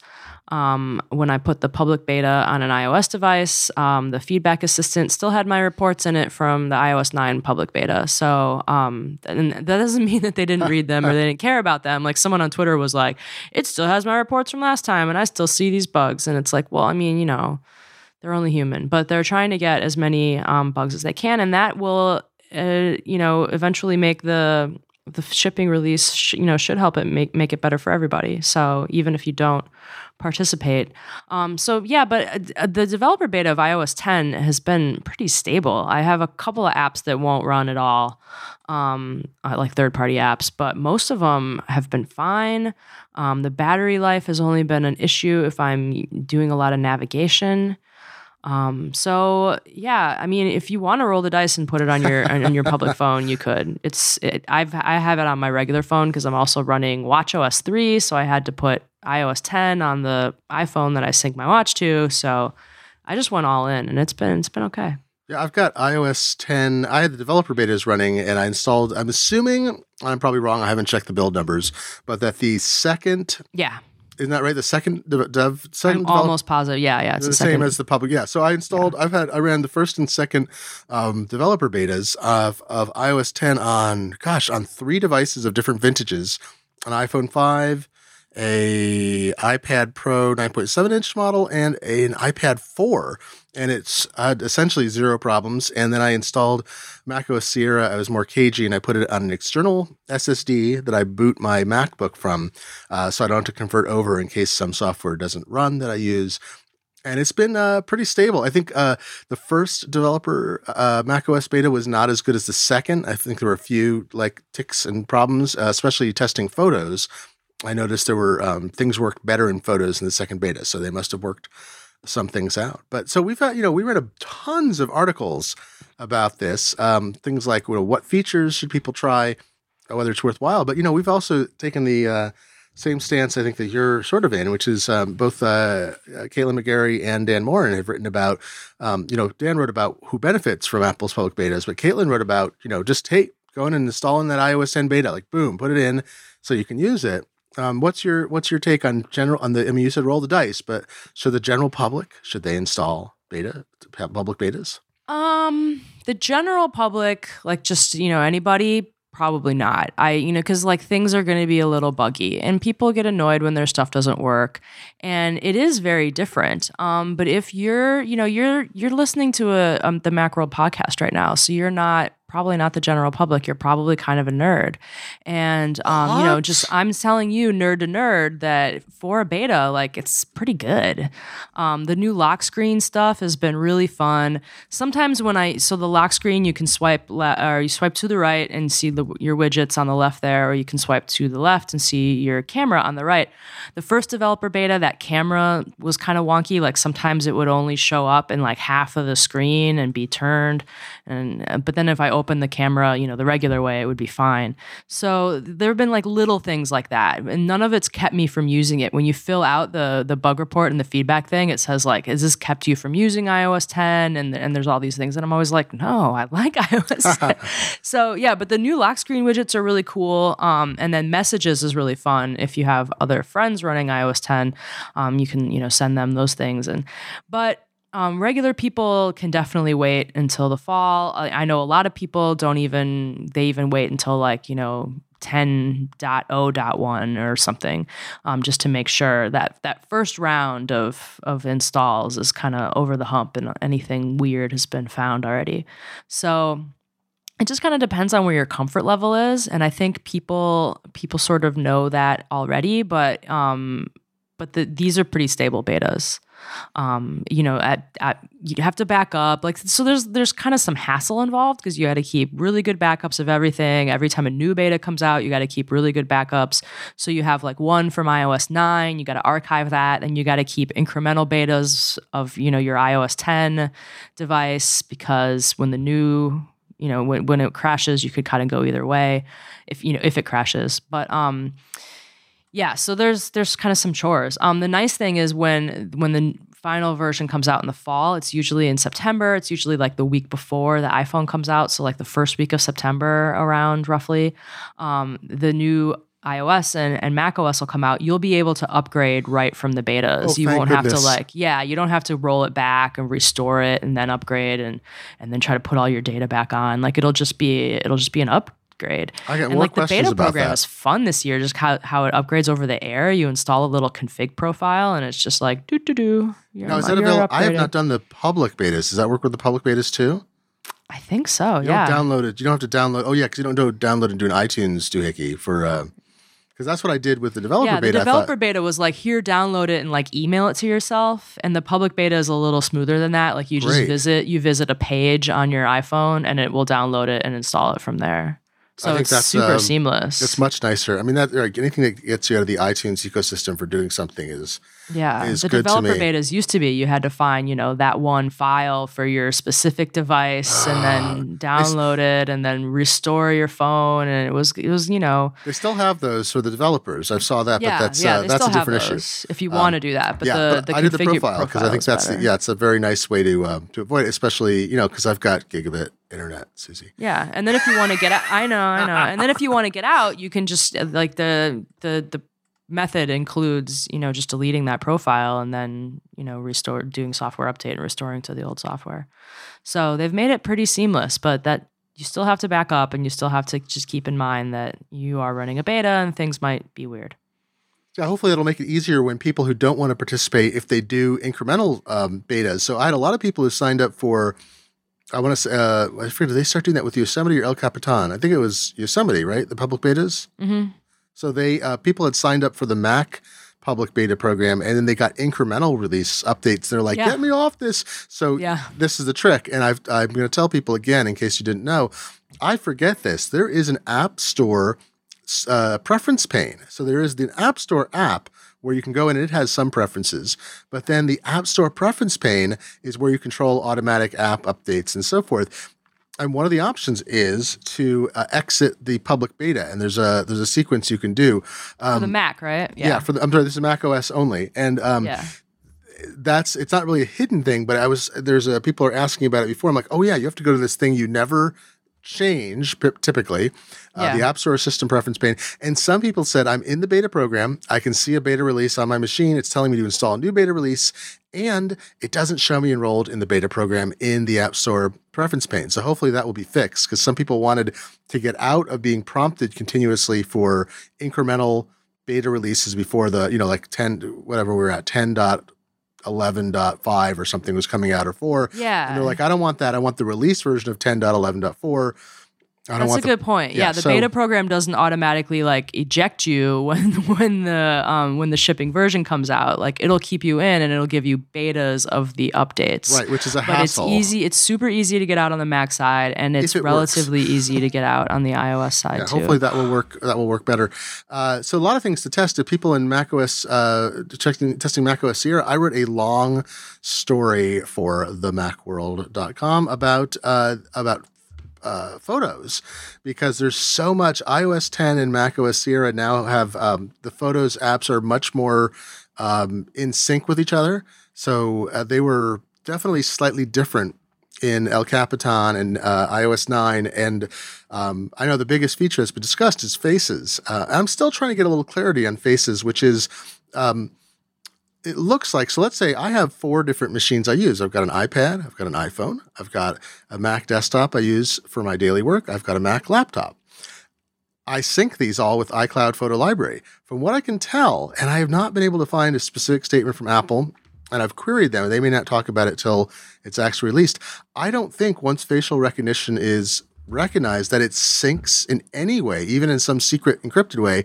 Um, when I put the public beta on an iOS device, um, the feedback assistant still had my reports in it from the iOS 9 public beta. So, um, and that doesn't mean that they didn't read them or they didn't care about them. Like someone on Twitter was like, it still has my reports from last time and I still see these bugs. And it's like, well, I mean, you know, they're only human, but they're trying to get as many um, bugs as they can. And that will, uh, you know, eventually make the the shipping release, sh- you know, should help it make make it better for everybody. So even if you don't participate, um, so yeah, but uh, the developer beta of iOS 10 has been pretty stable. I have a couple of apps that won't run at all, um, uh, like third party apps, but most of them have been fine. Um, the battery life has only been an issue if I'm doing a lot of navigation. Um, so yeah, I mean, if you want to roll the dice and put it on your on your public phone, you could. It's it, I've I have it on my regular phone because I'm also running WatchOS three, so I had to put iOS 10 on the iPhone that I sync my watch to. So I just went all in, and it's been it's been okay. Yeah, I've got iOS 10. I had the developer betas running, and I installed. I'm assuming I'm probably wrong. I haven't checked the build numbers, but that the second yeah isn't that right? The second dev, second I'm almost positive. Yeah, yeah, it's the, the same as the public. Yeah. So I installed. Yeah. I've had. I ran the first and second um, developer betas of of iOS 10 on gosh on three devices of different vintages, an iPhone 5, a iPad Pro 9.7 inch model, and a, an iPad 4 and it's had essentially zero problems. And then I installed macOS Sierra. I was more cagey and I put it on an external SSD that I boot my MacBook from, uh, so I don't have to convert over in case some software doesn't run that I use. And it's been uh, pretty stable. I think uh, the first developer uh, macOS beta was not as good as the second. I think there were a few like ticks and problems, uh, especially testing photos. I noticed there were um, things worked better in photos in the second beta, so they must have worked some things out. But so we've had, you know, we read a, tons of articles about this. Um, things like, well, what features should people try, uh, whether it's worthwhile. But you know, we've also taken the uh, same stance I think that you're sort of in, which is um, both uh, Caitlin McGarry and Dan Moren have written about. Um, you know, Dan wrote about who benefits from Apple's public betas, but Caitlin wrote about you know just hey, going and installing that iOS 10 beta, like boom, put it in so you can use it. Um, what's your what's your take on general on the? I mean, you said roll the dice, but should the general public should they install beta public betas? Um, the general public, like just you know anybody, probably not. I you know because like things are going to be a little buggy, and people get annoyed when their stuff doesn't work, and it is very different. Um, but if you're you know you're you're listening to a um, the Macworld podcast right now, so you're not probably not the general public. You're probably kind of a nerd. And, um, you know, just I'm telling you, nerd to nerd, that for a beta, like it's pretty good. Um, the new lock screen stuff has been really fun. Sometimes when I, so the lock screen, you can swipe, le- or you swipe to the right and see the, your widgets on the left there, or you can swipe to the left and see your camera on the right. The first developer beta, that camera was kind of wonky. Like sometimes it would only show up in like half of the screen and be turned. And, uh, but then if I open open the camera, you know, the regular way, it would be fine. So there have been like little things like that, and none of it's kept me from using it. When you fill out the the bug report and the feedback thing, it says like, "Has this kept you from using iOS 10?" And and there's all these things, and I'm always like, "No, I like iOS 10." so yeah, but the new lock screen widgets are really cool. Um, and then messages is really fun if you have other friends running iOS 10. Um, you can you know send them those things, and but um, regular people can definitely wait until the fall. I, I, know a lot of people don't even they even wait until like you know 10.0.1 or something, um, just to make sure that that first round of of installs is kind of over the hump and anything weird has been found already. So it just kind of depends on where your comfort level is, and I think people people sort of know that already, but um, but the, these are pretty stable betas um, you know, at, at you have to back up. Like so there's there's kind of some hassle involved because you got to keep really good backups of everything. Every time a new beta comes out, you got to keep really good backups. So you have like one from iOS 9, you got to archive that, and you got to keep incremental betas of, you know, your iOS 10 device because when the new you know when, when it crashes you could kind of go either way if you know if it crashes but um yeah, so there's there's kind of some chores. Um, the nice thing is when when the final version comes out in the fall, it's usually in September. It's usually like the week before the iPhone comes out, so like the first week of September around roughly. Um, the new iOS and, and Mac OS will come out, you'll be able to upgrade right from the betas. Oh, you won't goodness. have to like, yeah, you don't have to roll it back and restore it and then upgrade and and then try to put all your data back on. Like it'll just be it'll just be an up I got and more like the beta about program that. is fun this year, just how, how it upgrades over the air. You install a little config profile and it's just like do do do. Now, is that available? I have not done the public betas. Does that work with the public betas too? I think so. You yeah. don't download it. You don't have to download. Oh yeah, because you don't do download and do an iTunes doohickey for. Uh, because that's what I did with the developer beta. yeah, the developer beta was like here, download it and like email it to yourself. And the public beta is a little smoother than that. Like you just Great. visit, you visit a page on your iPhone, and it will download it and install it from there. So think it's that's, super um, seamless. it's much nicer. I mean, that like, anything that gets you out of the iTunes ecosystem for doing something is Yeah, is the developer betas used to be you had to find you know that one file for your specific device and then download it and then restore your phone and it was it was you know they still have those for the developers. I saw that, yeah but that's yeah uh, that's a different issue. if you want to do that but yeah, the but the I did the profile because I think that's the, yeah, it's a very nice way to um, to avoid it, especially you know because I've got gigabit internet, Susie. Yeah, and then if you want to get out, I know, I know. And then if you want to get out, you can just uh, like the the the method includes you know just deleting that profile and then you know restore doing software update and restoring to the old software. So they've made it pretty seamless, but that you still have to back up and you still have to just keep in mind that you are running a beta and things might be weird. Yeah, hopefully it'll make it easier when people who don't want to participate if they do incremental um, betas. So I had a lot of people who signed up for. I want to say, uh, I forget, did they start doing that with Yosemite or El Capitan? I think it was Yosemite, right? The public betas. Mm-hmm. So they uh, people had signed up for the Mac public beta program, and then they got incremental release updates. They're like, Yeah. "Get me off this!" So Yeah. this is the trick, and I've, I'm going to tell people again in case you didn't know. I forget this. There is an App Store uh, preference pane. So there is the App Store app where you can go in and it has some preferences, but then the App Store preference pane is where you control automatic app updates and so forth. and one of the options is to uh, exit the public beta, and there's a there's a sequence you can do. for the Mac, right? Yeah, for the, I'm sorry, this is Mac OS only, and um, yeah. that's it's not really a hidden thing, but I was there's a people are asking about it before. I'm like, oh yeah, you have to go to this thing you never change typically uh, Yeah. the app store system preference pane. And some people said i'm in the beta program. I can see a beta release on my machine. It's telling me to install a new beta release and it doesn't show me enrolled in the beta program in the app store preference pane. So hopefully that will be fixed because some people wanted to get out of being prompted continuously for incremental beta releases before the you know like 10 whatever we we're at 10.11.5 or something was coming out or 4 Yeah. and they're like, I don't want that. I want the release version of 10.11.4. I don't That's a the, good point. yeah, Yeah, the so- beta program doesn't automatically like eject you when when the um, when the shipping version comes out. Like it'll keep you in and it'll give you betas of the updates. right, which is a But hassle. it's easy. It's super easy to get out on the Mac side, and it's it works. relatively easy to get out on the iOS side Yeah, too. hopefully that will work. That will work better. Uh, so a lot of things to test. If people in macOS uh, testing testing macOS Sierra, I wrote a long story for themacworld.com about uh, about uh, photos because there's so much iOS 10 and macOS Sierra now have um, the photos apps are much more um, in sync with each other. So uh, they were definitely slightly different in El Capitan and uh, iOS 9. And um, I know the biggest feature that's been discussed is faces. Uh, I'm still trying to get a little clarity on faces, which is um, it looks like so let's say i have four different machines i use. I've got an ipad i've got an iphone i've got a mac desktop i use for my daily work i've got a mac laptop. I sync these all with icloud photo library. From what i can tell and i have not been able to find a specific statement from apple and i've queried them they may not talk about it till it's actually released i don't think once facial recognition is recognized that it syncs in any way even in some secret encrypted way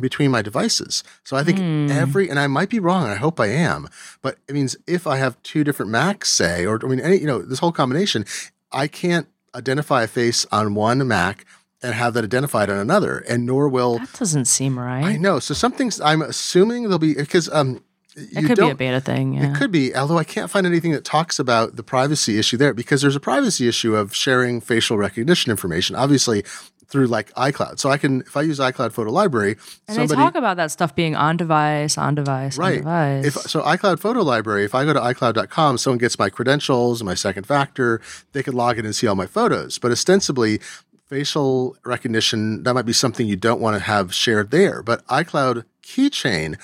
between my devices. So I think every, and I might be wrong, I hope I am, but it means if I have two different Macs, say, or I mean, any, you know, this whole combination, I can't identify a face on one Mac and have that identified on another, and nor will that doesn't seem right. I know. So some things I'm assuming there'll be because um, it could be a beta thing. Yeah. it could be, although I can't find anything that talks about the privacy issue there because there's a privacy issue of sharing facial recognition information, obviously through like iCloud. So I can, if I use iCloud Photo Library, and somebody they talk about that stuff being on device, on device, on right. device. If so, iCloud Photo Library. If I go to iCloud.com, someone gets my credentials and my second factor, they could log in and see all my photos. But ostensibly, facial recognition that might be something you don't want to have shared there. But iCloud Keychain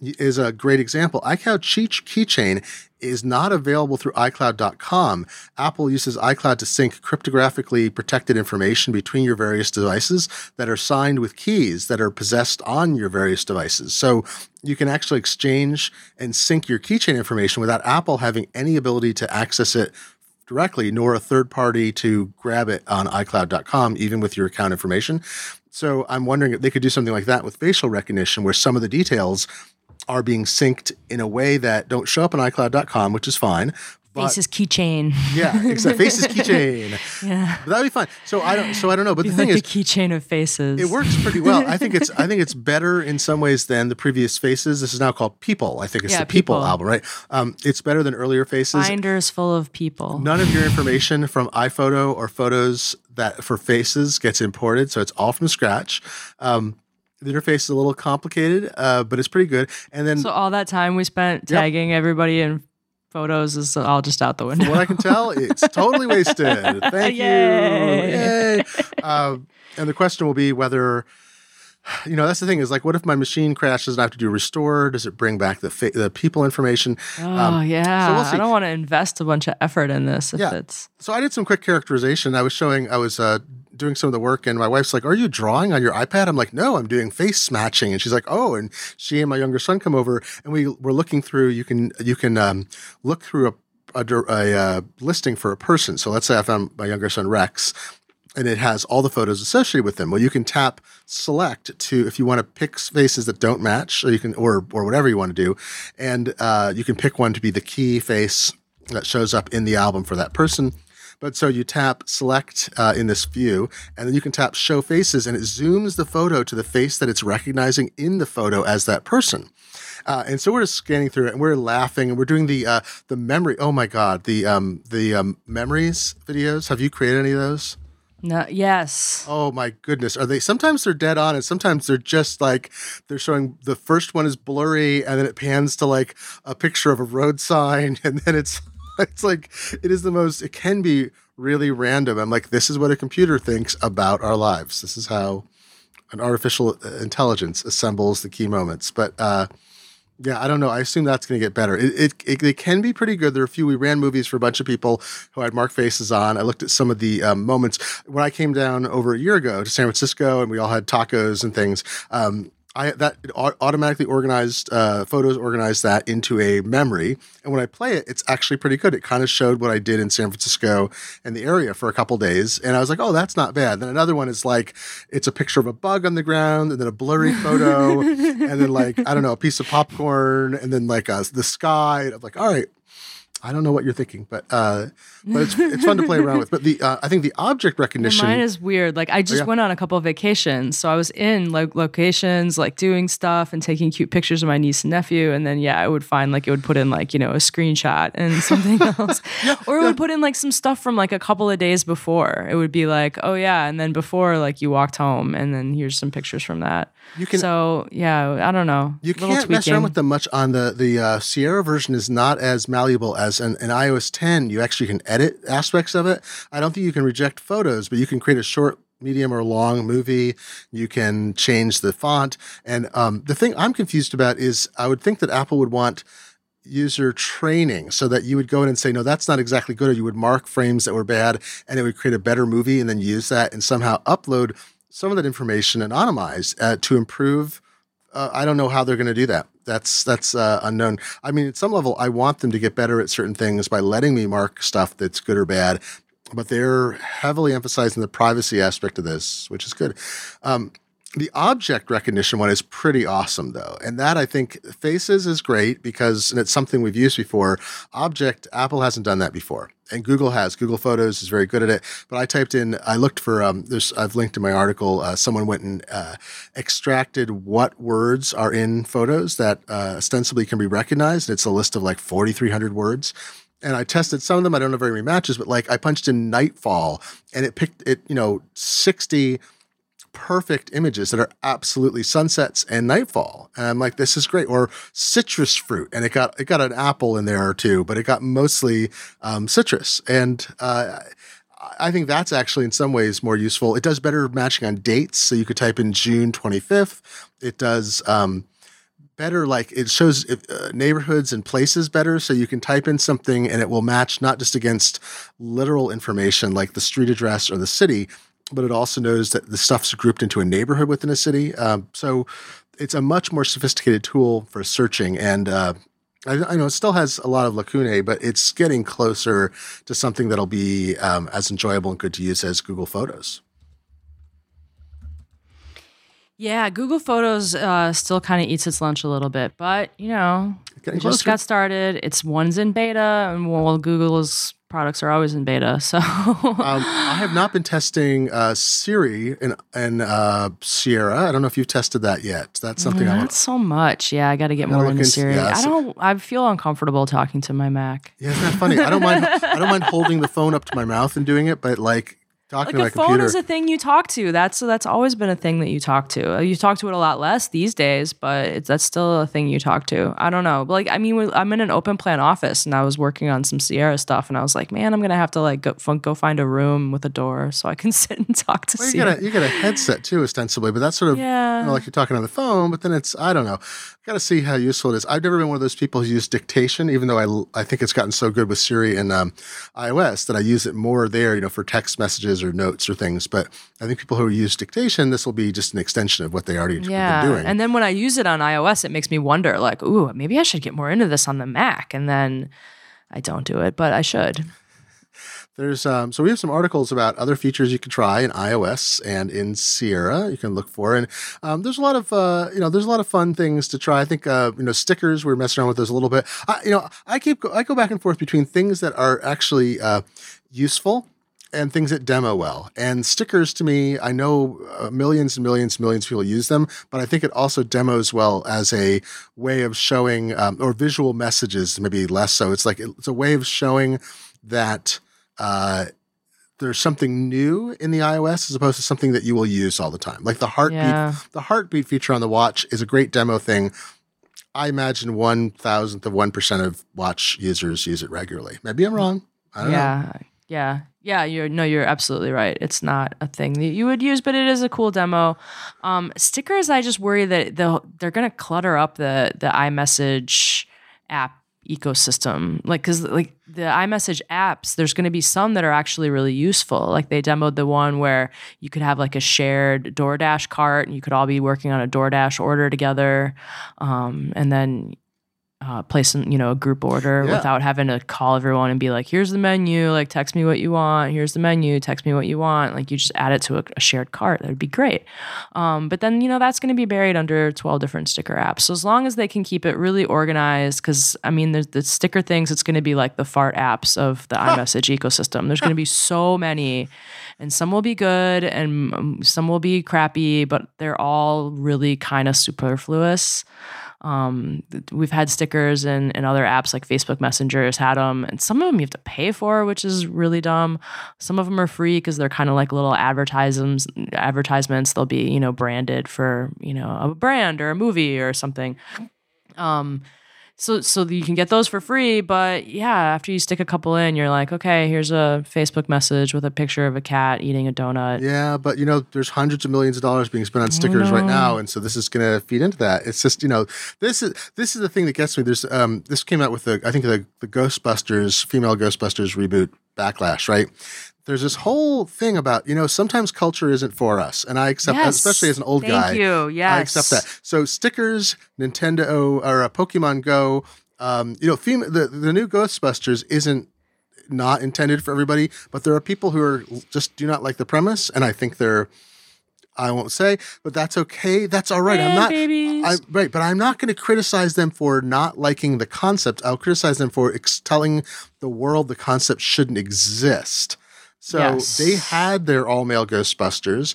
is a great example. iCloud Key- Keychain is not available through iCloud.com. Apple uses iCloud to sync cryptographically protected information between your various devices that are signed with keys that are possessed on your various devices. So you can actually exchange and sync your keychain information without Apple having any ability to access it directly, nor a third party to grab it on iCloud.com, even with your account information. So I'm wondering if they could do something like that with facial recognition, where some of the details are being synced in a way that don't show up on iCloud.com, which is fine. But Faces keychain. yeah, except faces keychain. yeah. But that'd be fine. So I don't. So I don't know. But Be the like thing the is, keychain of faces. it works pretty well. I think it's I think it's better in some ways than the previous Faces. This is now called People. I think it's Yeah, the People, People. album, right? Um, it's better than earlier Faces. Binders full of people. None of your information from iPhoto or photos that for Faces gets imported, so it's all from scratch. Um, the interface is a little complicated, uh, but it's pretty good. And then So all that time we spent Yep. tagging everybody in photos is all just out the window. From what I can tell, it's totally wasted. Thank you. Yay. Yay. Um, and the question will be whether, you know, that's the thing is like, what if my machine crashes and I have to do restore? Does it bring back the fa- the people information? oh yeah. we'll see. I don't want to invest a bunch of effort in this if Yeah. it's So I did some quick characterization. I was showing, I was uh, doing some of the work, and my wife's like, "Are you drawing on your iPad?" I'm like, "No, I'm doing face matching." And she's like, "Oh!" And she and my younger son come over, and we were looking through. You can you can um, look through a a, a uh, listing for a person. So let's say I found my younger son Rex. And it has all the photos associated with them. Well, you can tap select to if you want to pick faces that don't match, or you can or or whatever you want to do, and uh, you can pick one to be the key face that shows up in the album for that person. But so you tap select uh, in this view, and then you can tap show faces, and it zooms the photo to the face that it's recognizing in the photo as that person. Uh, and so we're just scanning through it, and we're laughing, and we're doing the uh, the memory. Oh my god, the um, the um, memories videos. Have you created any of those? No, yes. Oh my goodness. Are they sometimes they're dead on and sometimes they're just like they're showing the first one is blurry and then it pans to like a picture of a road sign and then it's it's like it is the most it can be really random. I'm like this is what a computer thinks about our lives. This is how an artificial intelligence assembles the key moments. But uh yeah, I don't know. I assume that's going to get better. It, it, it, it, can be pretty good. There are a few. We ran movies for a bunch of people who had mark faces on. I looked at some of the um, moments when I came down over a year ago to San Francisco, and we all had tacos and things. Um, I that it automatically organized uh, photos organized that into a memory, and when I play it, it's actually pretty good. It kind of showed what I did in San Francisco and the area for a couple days, and I was like, "Oh, that's not bad." Then another one is like it's a picture of a bug on the ground, and then a blurry photo, and then like I don't know, a piece of popcorn, and then like uh, the sky. I'm like, "All right, I don't know what you're thinking, but uh, but it's it's fun to play around with. But the uh, I think the object recognition. mine is weird. Like I just oh, yeah. went on a couple of vacations, so I was in like locations, like doing stuff and taking cute pictures of my niece and nephew, and then yeah, I would find like it would put in like you know a screenshot and something else, yeah, or it yeah. would put in like some stuff from like a couple of days before. It would be like oh yeah, and then before like you walked home, and then here's some pictures from that. You can so yeah, I don't know. You can't tweaking. mess around with them much on the the uh, Sierra version is not as malleable as an, an iOS 10. You actually can edit aspects of it. I don't think you can reject photos, but you can create a short medium or long movie. You can change the font. And um, the thing I'm confused about is I would think that Apple would want user training so that you would go in and say, no, that's not exactly good. Or you would mark frames that were bad and it would create a better movie and then use that and somehow upload some of that information anonymized uh, to improve. Uh, I don't know how they're going to do that. That's that's uh, unknown. I mean, at some level, I want them to get better at certain things by letting me mark stuff that's good or bad, but they're heavily emphasizing the privacy aspect of this, which is good. Um, the object recognition one is pretty awesome though. And that I think faces is great because and it's something we've used before. Object, Apple hasn't done that before. And Google has. Google Photos is very good at it. But I typed in, I looked for, um, there's, I've linked in my article, uh, someone went and uh, extracted what words are in photos that uh, ostensibly can be recognized. It's a list of like 4,300 words and I tested some of them. I don't know very many matches, but like I punched in nightfall and it picked it, you know, 60 perfect images that are absolutely sunsets and nightfall. And I'm like, this is great. Or citrus fruit, and it got it got an apple in there too, but it got mostly um, citrus. And uh, I think that's actually in some ways more useful. It does better matching on dates, so you could type in June 25th. It does. Um, better like it shows uh, neighborhoods and places better so you can type in something and it will match not just against literal information like the street address or the city but it also knows that the stuff's grouped into a neighborhood within a city. Um, so it's a much more sophisticated tool for searching. And uh, I, I, know it still has a lot of lacunae, but it's getting closer to something that'll be um, as enjoyable and good to use as Google Photos. Yeah, Google Photos uh, still kind of eats its lunch a little bit, but you know, it just got started. It's one's in beta, and well, Google's products are always in beta. So um, I have not been testing uh, Siri and and uh, Sierra. I don't know if you've tested that yet. That's something not I want. so much. Yeah, I got to get more into Siri. Yeah, I don't. I feel uncomfortable talking to my Mac. Yeah, isn't that funny? I don't mind. I don't mind holding the phone up to my mouth and doing it, but like Talking like a phone computer. is a thing you talk to. That's that's always been a thing that you talk to. You talk to it a lot less these days, but that's still a thing you talk to. I don't know. Like I mean, I'm in an open plan office, and I was working on some Sierra stuff, and I was like, man, I'm gonna have to like go, go find a room with a door so I can sit and talk to. Well, you get a you get a headset too, ostensibly, but that's sort of yeah. You know, like you're talking on the phone. But then it's I don't know. Got to see how useful it is. I've never been one of those people who use dictation, even though I I think it's gotten so good with Siri and um, iOS that I use it more there, you know, for text messages or notes or things. But I think people who use dictation, this will be just an extension of what they already yeah. been doing. And then when I use it on iOS, it makes me wonder, like, ooh, maybe I should get more into this on the Mac. And then I don't do it, but I should. There's um, so we have some articles about other features you can try in iOS and in Sierra. You can look for, and um, there's a lot of uh, you know there's a lot of fun things to try. I think uh, you know stickers. We're messing around with those a little bit. I, you know I keep I go back and forth between things that are actually uh, useful and things that demo well. And stickers to me, I know uh, millions and millions and millions of people use them, but I think it also demos well as a way of showing, um, or visual messages, maybe less so. It's like it's a way of showing that. Uh, there's something new in the iOS as opposed to something that you will use all the time. Like the heartbeat, Yeah. the heartbeat feature on the watch is a great demo thing. I imagine one thousandth of one percent of watch users use it regularly. Maybe I'm wrong. I don't know. yeah yeah yeah you're no you're absolutely right it's not a thing that you would use but it is a cool demo um stickers i just worry that they'll they're gonna clutter up the the imessage app ecosystem. Like because like the imessage apps there's going to be some that are actually really useful. Like they demoed the one where you could have like a shared doordash cart and you could all be working on a doordash order together. Um, and then uh, place in, you know a group order Yeah. without having to call everyone and be like here's the menu like text me what you want. Here's the menu text me what you want. Like you just add it to a, a shared cart. That would be great. Um, but then you know that's going to be buried under 12 different sticker apps. So as long as they can keep it really organized because i mean there's the sticker things it's going to be like the fart apps of the imessage ecosystem. There's going to be so many and some will be good and um, some will be crappy but they're all really kind of superfluous um, we've had stickers and, in other apps like Facebook Messenger has had them, and some of them you have to pay for, which is really dumb. Some of them are free because they're kind of like little advertisements. Advertisements they'll be you know branded for you know a brand or a movie or something. Um, so so you can get those for free, but yeah, after you stick a couple in, you're like, okay, here's a Facebook message with a picture of a cat eating a donut. Yeah, but you know, there's hundreds of millions of dollars being spent on stickers right now, and so this is going to feed into that. It's just you know, this is this is the thing that gets me. There's um, this came out with the I think the the Ghostbusters female Ghostbusters reboot backlash, right? There's this whole thing about you know sometimes culture isn't for us, and I accept that, especially as an old Thank guy. you. Yes. I accept that. So stickers, Nintendo or uh, Pokemon Go, um, you know, fem- the the new Ghostbusters isn't not intended for everybody, but there are people who are just do not like the premise, and I think they're. I won't say, but that's okay. That's all right. I'm not. I, right, but I'm not going to criticize them for not liking the concept. I'll criticize them for ex- telling the world the concept shouldn't exist. So Yes. they had their all male Ghostbusters,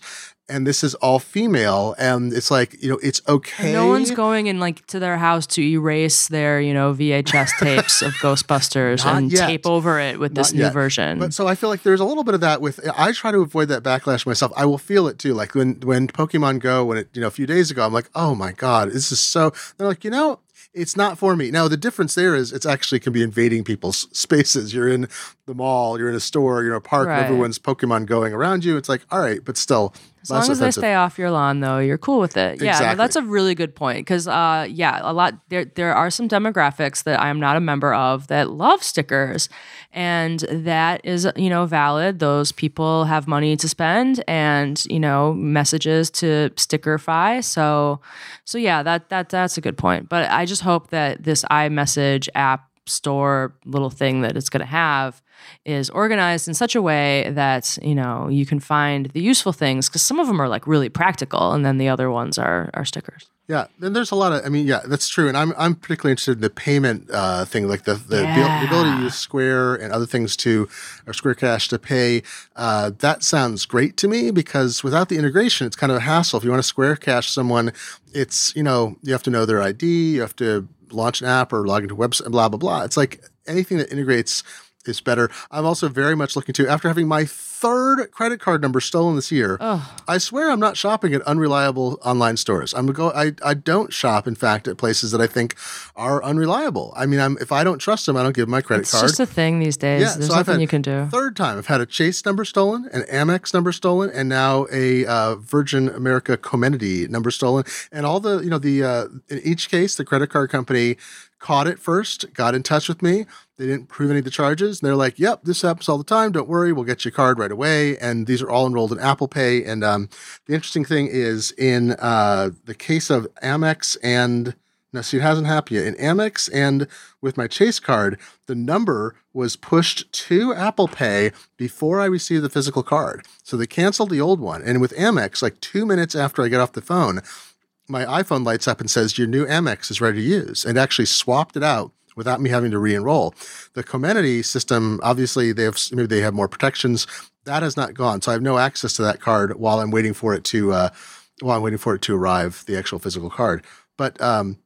and this is all female, and it's like you know it's okay. No one's going in like to their house to erase their, you know, VHS tapes of Ghostbusters Not and yet. tape over it with this Not new yet. version. But so I feel like there's a little bit of that with I try to avoid that backlash myself. I will feel it too. Like when when Pokemon Go, when it you know a few days ago, I'm like, oh my god, this is so. They're like, you know, it's not for me. Now the difference there is it's actually can be invading people's spaces. You're in the mall, you're in a store, you're in a park, and Right. everyone's Pokemon going around you. It's like, all right, but still, as long as they stay off your lawn, though, you're cool with it. Yeah, Exactly. that's a really good point. Because, uh, yeah, a lot there there are some demographics that I am not a member of that love stickers, and that is you know valid. Those people have money to spend, and you know messages to stickerify. So, so yeah, that that that's a good point. But I just hope that this iMessage app store little thing that it's going to have is organized in such a way that you know you can find the useful things because some of them are like really practical and then the other ones are are stickers Yeah, and there's a lot of. I mean, yeah, that's true, and I'm I'm particularly interested in the payment uh, thing, like the the, abil- the ability to use Square and other things to or Square Cash to pay. Uh, that sounds great to me because without the integration, it's kind of a hassle. If you want to Square Cash someone, it's you know you have to know their ID, you have to launch an app or log into a website, blah blah blah. It's like anything that integrates is better. I'm also very much looking to after having my third credit card number stolen this year. I swear I'm not shopping at unreliable online stores. I'm go I, I don't shop in fact at places that I think are unreliable. I mean I'm if I don't trust them I don't give my credit it's card. It's just a thing these days yeah, there's so nothing you can do Third time I've had a Chase number stolen, an Amex number stolen, and now a uh, Virgin America Comenity number stolen. And all the you know the uh, in each case the credit card company caught it first, got in touch with me. They didn't prove any of the charges. And they're like, "Yep, this happens all the time. Don't worry, we'll get your card right away." And these are all enrolled in Apple Pay. And um, the interesting thing is, in uh, the case of Amex and no, see, it hasn't happened yet. In Amex and with my Chase card, the number was pushed to Apple Pay before I received the physical card. So they canceled the old one. And with Amex, like two minutes after I get off the phone, my iPhone lights up and says, Your new Amex is ready to use, and actually swapped it out without me having to re-enroll. The Comenity system, obviously, they have maybe they have more protections. That has not gone, so I have no access to that card while I'm waiting for it to uh, while I'm waiting for it to arrive, the actual physical card. But um,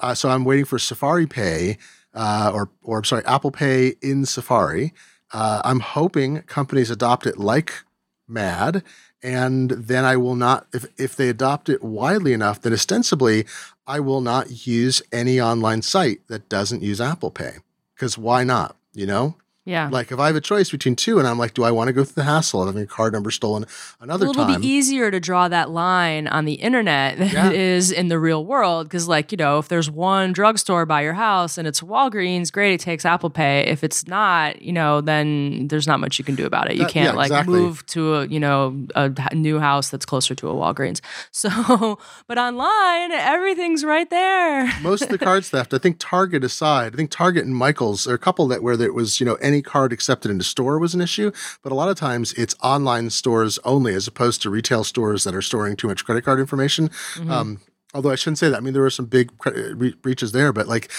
uh, so I'm waiting for Safari Pay uh, or or I'm sorry, Apple Pay in Safari. Uh, I'm hoping companies adopt it like mad and then I will not if if they adopt it widely enough then ostensibly I will not use any online site that doesn't use Apple Pay. Because why not you know Yeah. like if I have a choice between two and I'm like do I want to go through the hassle of having a card number stolen another well, it'll time be easier to draw that line on the internet than Yeah. it is in the real world. Because, like, you know, if there's one drugstore by your house and it's Walgreens, great, it takes Apple Pay. If it's not, you know, then there's not much you can do about it. You That- can't yeah, like exactly. move to a, you know, a new house that's closer to a Walgreens. So, but online, everything's right there. most of the card theft, I think Target aside, I think Target and Michaels are a couple that where there was, you know, any card accepted in into store was an issue. But a lot of times it's online stores only as opposed to retail stores that are storing too much credit card information. Mm-hmm. Um, although I shouldn't say that. I mean, there were some big re- breaches there, but like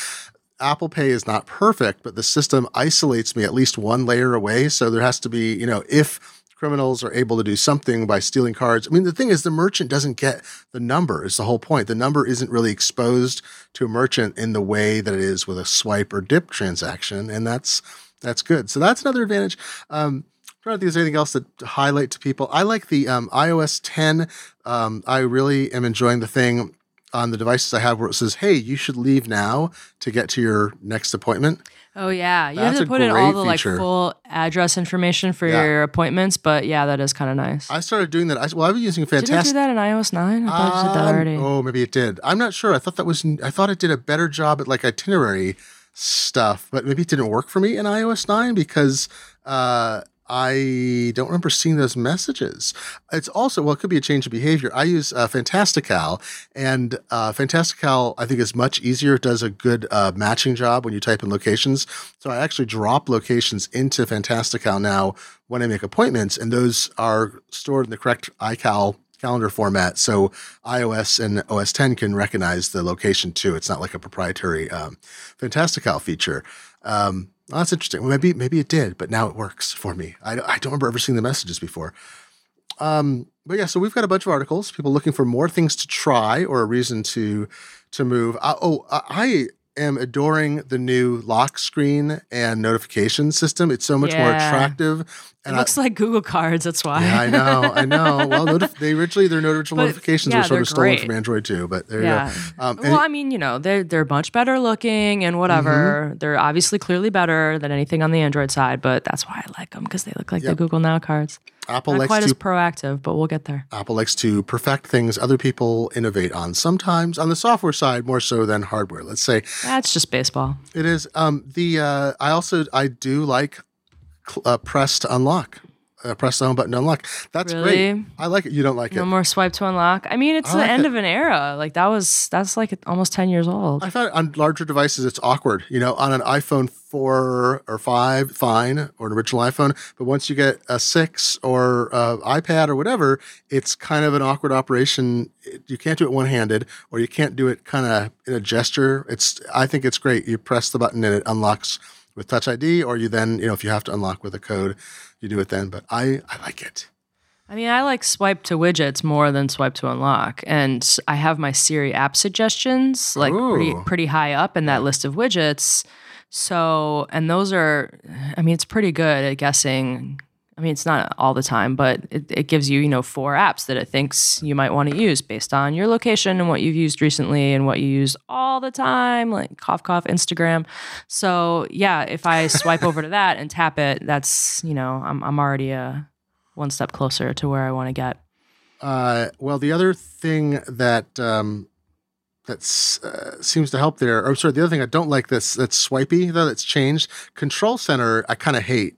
Apple Pay is not perfect, but the system isolates me at least one layer away. So there has to be, you know, if criminals are able to do something by stealing cards. I mean, the thing is, the merchant doesn't get the number, is the whole point. The number isn't really exposed to a merchant in the way that it is with a swipe or dip transaction. And that's that's good. So that's another advantage. Um, I don't think there's anything else to highlight to people. I like the um, iOS 10. Um, I really am enjoying the thing on the devices I have where it says, "Hey, you should leave now to get to your next appointment." Oh yeah, you That's have to put in all the like full address information for Yeah. your appointments. But yeah, that is kind of nice. I started doing that. I, well, I've been using fantastic. Did it do that in iOS nine? I thought it did that Um, already. Oh, maybe it did. I'm not sure. I thought that was. I thought it did a better job at like itinerary stuff, but maybe it didn't work for me in iOS nine because uh, I don't remember seeing those messages. It's also well, it could be a change of behavior. I use uh, Fantastical, and uh, Fantastical I think is much easier. It does a good uh, matching job when you type in locations. So I actually drop locations into Fantastical now when I make appointments, and those are stored in the correct iCal calendar format. So iOS and OS 10 can recognize the location too. It's not like a proprietary um, Fantastical feature. Um, well, that's interesting. Well, maybe maybe it did, but now it works for me. I, don't- I don't remember ever seeing the messages before. Um, but yeah, so we've got a bunch of articles. People looking for more things to try or a reason to to move. Uh, oh, I I am adoring the new lock screen and notification system. It's so much more Yeah. Attractive. it And I, looks like Google Cards. That's why. yeah, I know, I know. Well, notif- they originally their But, notifications yeah, were sort of stolen great. from Android too. But there Yeah. you go. Um, and well, I mean, you know, they're they're much better looking and whatever. Mm-hmm. They're obviously clearly better than anything on the Android side, but that's why I like them because they look like Yep. the Google Now cards. Apple Not likes quite to as proactive, but we'll get there. Apple likes to perfect things other people innovate on. Sometimes on the software side more so than hardware. Let's say That's just baseball. it is. Um, the uh, I also I do like uh, press to unlock. Uh, press the home button to unlock. That's great. I like it. You don't like No it. No more swipe to unlock. I mean, it's I the like end it. of an era. Like that was that's like almost ten years old. I thought on larger devices it's awkward. You know, on an iPhone four or five, fine, or an original iPhone. But once you get a six or uh, iPad or whatever, it's kind of an awkward operation. You can't do it one handed, or you can't do it kind of in a gesture. It's. I think it's great. You press the button and it unlocks with Touch ID, or you then, you know, if you have to unlock with a code, you do it then. But I, I like it. I mean, I like swipe to widgets more than swipe to unlock, and I have my Siri app suggestions like pretty pretty high up in that list of widgets. So, and those are, I mean, it's pretty good at guessing. I mean, it's not all the time, but it, it gives you, you know, four apps that it thinks you might want to use based on your location and what you've used recently and what you use all the time, like cough cough Instagram. So yeah, if I swipe over to that and tap it, that's you know, I'm I'm already a one step closer to where I want to get. Uh, well, the other thing that um, that uh, seems to help there, or sorry, the other thing I don't like this that's swipey though that's changed. Control Center, I kind of hate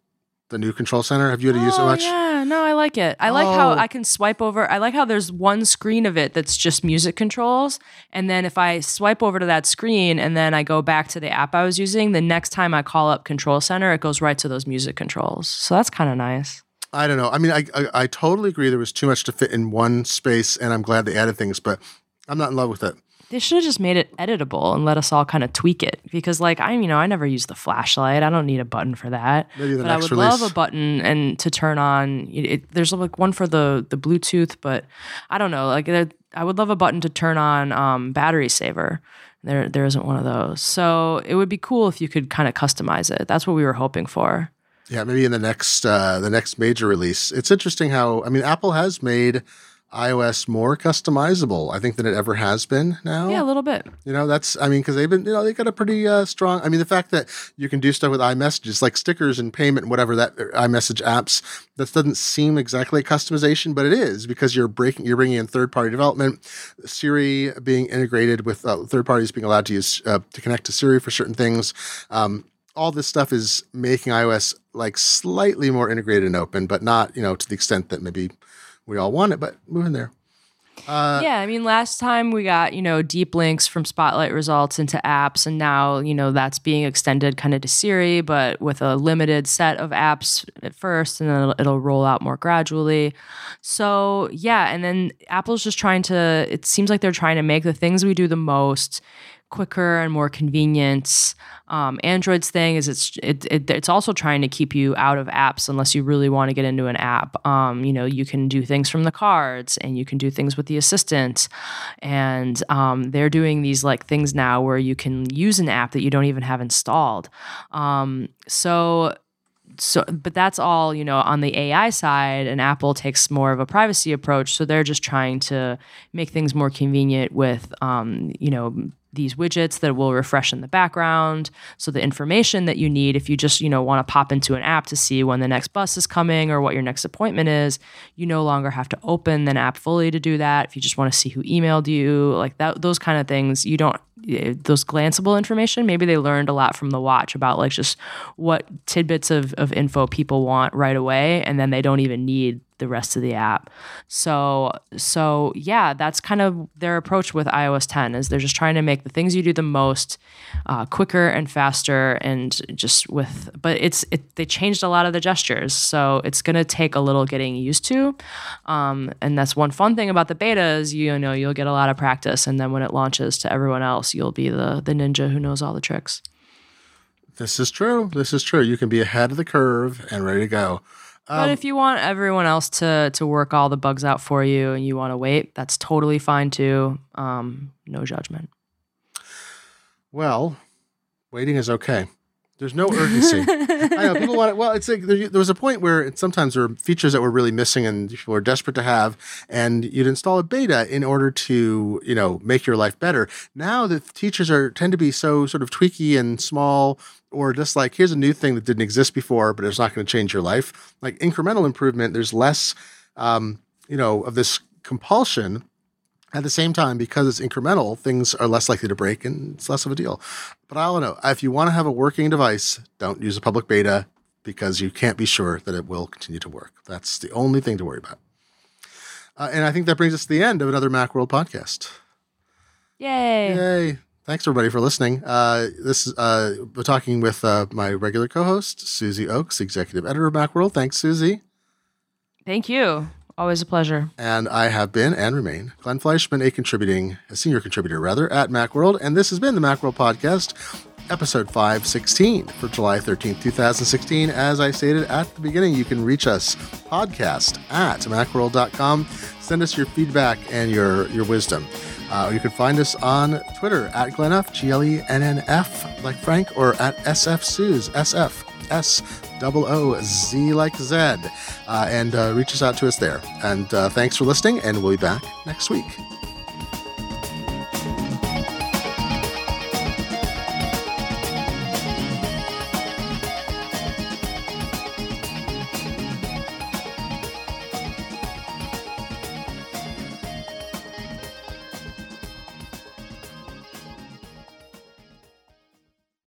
the new Control Center. Have you had to use it Oh, much? Yeah, no, I like it. I like how Oh. I can swipe over. I like how there's one screen of it that's just music controls. And then if I swipe over to that screen and then I go back to the app I was using, the next time I call up Control Center, it goes right to those music controls. So that's kind of nice. I don't know. I mean, I, I I totally agree. There was too much to fit in one space, and I'm glad they added things. But I'm not in love with it. They should have just made it editable and let us all kind of tweak it because, like, I you know I never use the flashlight. I don't need a button for that. Maybe the but I would release. love a button and to turn on. It, it- there's like one for the the Bluetooth, but I don't know. Like, there- I would love a button to turn on um, battery saver. There there isn't one of those, so it would be cool if you could kind of customize it. That's what we were hoping for. Yeah, maybe in the next uh, the next major release. It's interesting how I mean Apple has made iOS more customizable, I think, than it ever has been now. Yeah, a little bit. You know, that's I mean, because they've been you know they've got a pretty uh, strong. I mean, the fact that you can do stuff with iMessages like stickers and payment and whatever that uh, iMessage apps. That doesn't seem exactly a customization, but it is because you're breaking you're bringing in third party development, Siri being integrated with uh, third parties being allowed to use uh, to connect to Siri for certain things. Um, all this stuff is making iOS like slightly more integrated and open, but not you know to the extent that maybe we all want it. But moving there. Uh, yeah, I mean, last time we got, you know, deep links from Spotlight results into apps, and now, you know, that's being extended kind of to Siri, but with a limited set of apps at first, and then it'll, it'll roll out more gradually. So, yeah, and then Apple's just trying to, it seems like they're trying to make the things we do the most quicker and more convenient. Um, Android's thing is it's it, it, it's also trying to keep you out of apps unless you really want to get into an app. Um, you know, you can do things from the cards and you can do things with the assistant, and um, they're doing these like things now where you can use an app that you don't even have installed. Um, so so but that's all you know on the ai side and apple takes more of a privacy approach so they're just trying to make things more convenient with um, you know these widgets that will refresh in the background. So the information that you need if you just you know want to pop into an app to see when the next bus is coming or what your next appointment is you no longer have to open an app fully to do that. If you just want to see who emailed you like that those kind of things you don't those glanceable information maybe they learned a lot from the watch about like just what tidbits of, of info people want right away and then they don't even need the rest of the app. So so yeah that's kind of their approach with iOS 10 is they're just trying to make the things you do the most uh, quicker and faster and just with but it's it, they changed a lot of the gestures so it's going to take a little getting used to. Um, and that's one fun thing about the beta is you know you'll get a lot of practice and then when it launches to everyone else you'll be the the ninja who knows all the tricks This is true. This is true. You can be ahead of the curve and ready to go. but if you want everyone else to to work all the bugs out for you and you want to wait that's totally fine too um, no judgment Well, waiting is okay. There's no urgency. I know people want it. Well, it's like there, there was a point where it, sometimes there were features that were really missing and people were desperate to have, and you'd install a beta in order to, you know, make your life better. Now the teachers are tend to be so sort of tweaky and small, or just like here's a new thing that didn't exist before, but it's not going to change your life. Like incremental improvement. There's less, um, you know, of this compulsion at the same time, because it's incremental, things are less likely to break and it's less of a deal. But I don't know. If you want to have a working device, don't use a public beta because you can't be sure that it will continue to work. That's the only thing to worry about. Uh, and I think that brings us to the end of another Macworld podcast. yay Yay. Thanks everybody for listening. Uh, this is uh, we're talking with uh, my regular co-host Susie Ochs, executive editor of Macworld. Thanks, Susie. thank you always a pleasure And I have been and remain Glenn Fleischman, a contributing, a senior contributor rather, at Macworld. And this has been the Macworld Podcast, episode 516 for July 13th, 2016. As I stated at the beginning, you can reach us podcast at macworld.com. Send us your feedback and your, your wisdom. Uh, you can find us on Twitter at GlennF, G L E N N F, like Frank, or at SF SF, S double O Z like Z, uh, and uh, reach out to us there. And uh, thanks for listening, and we'll be back next week.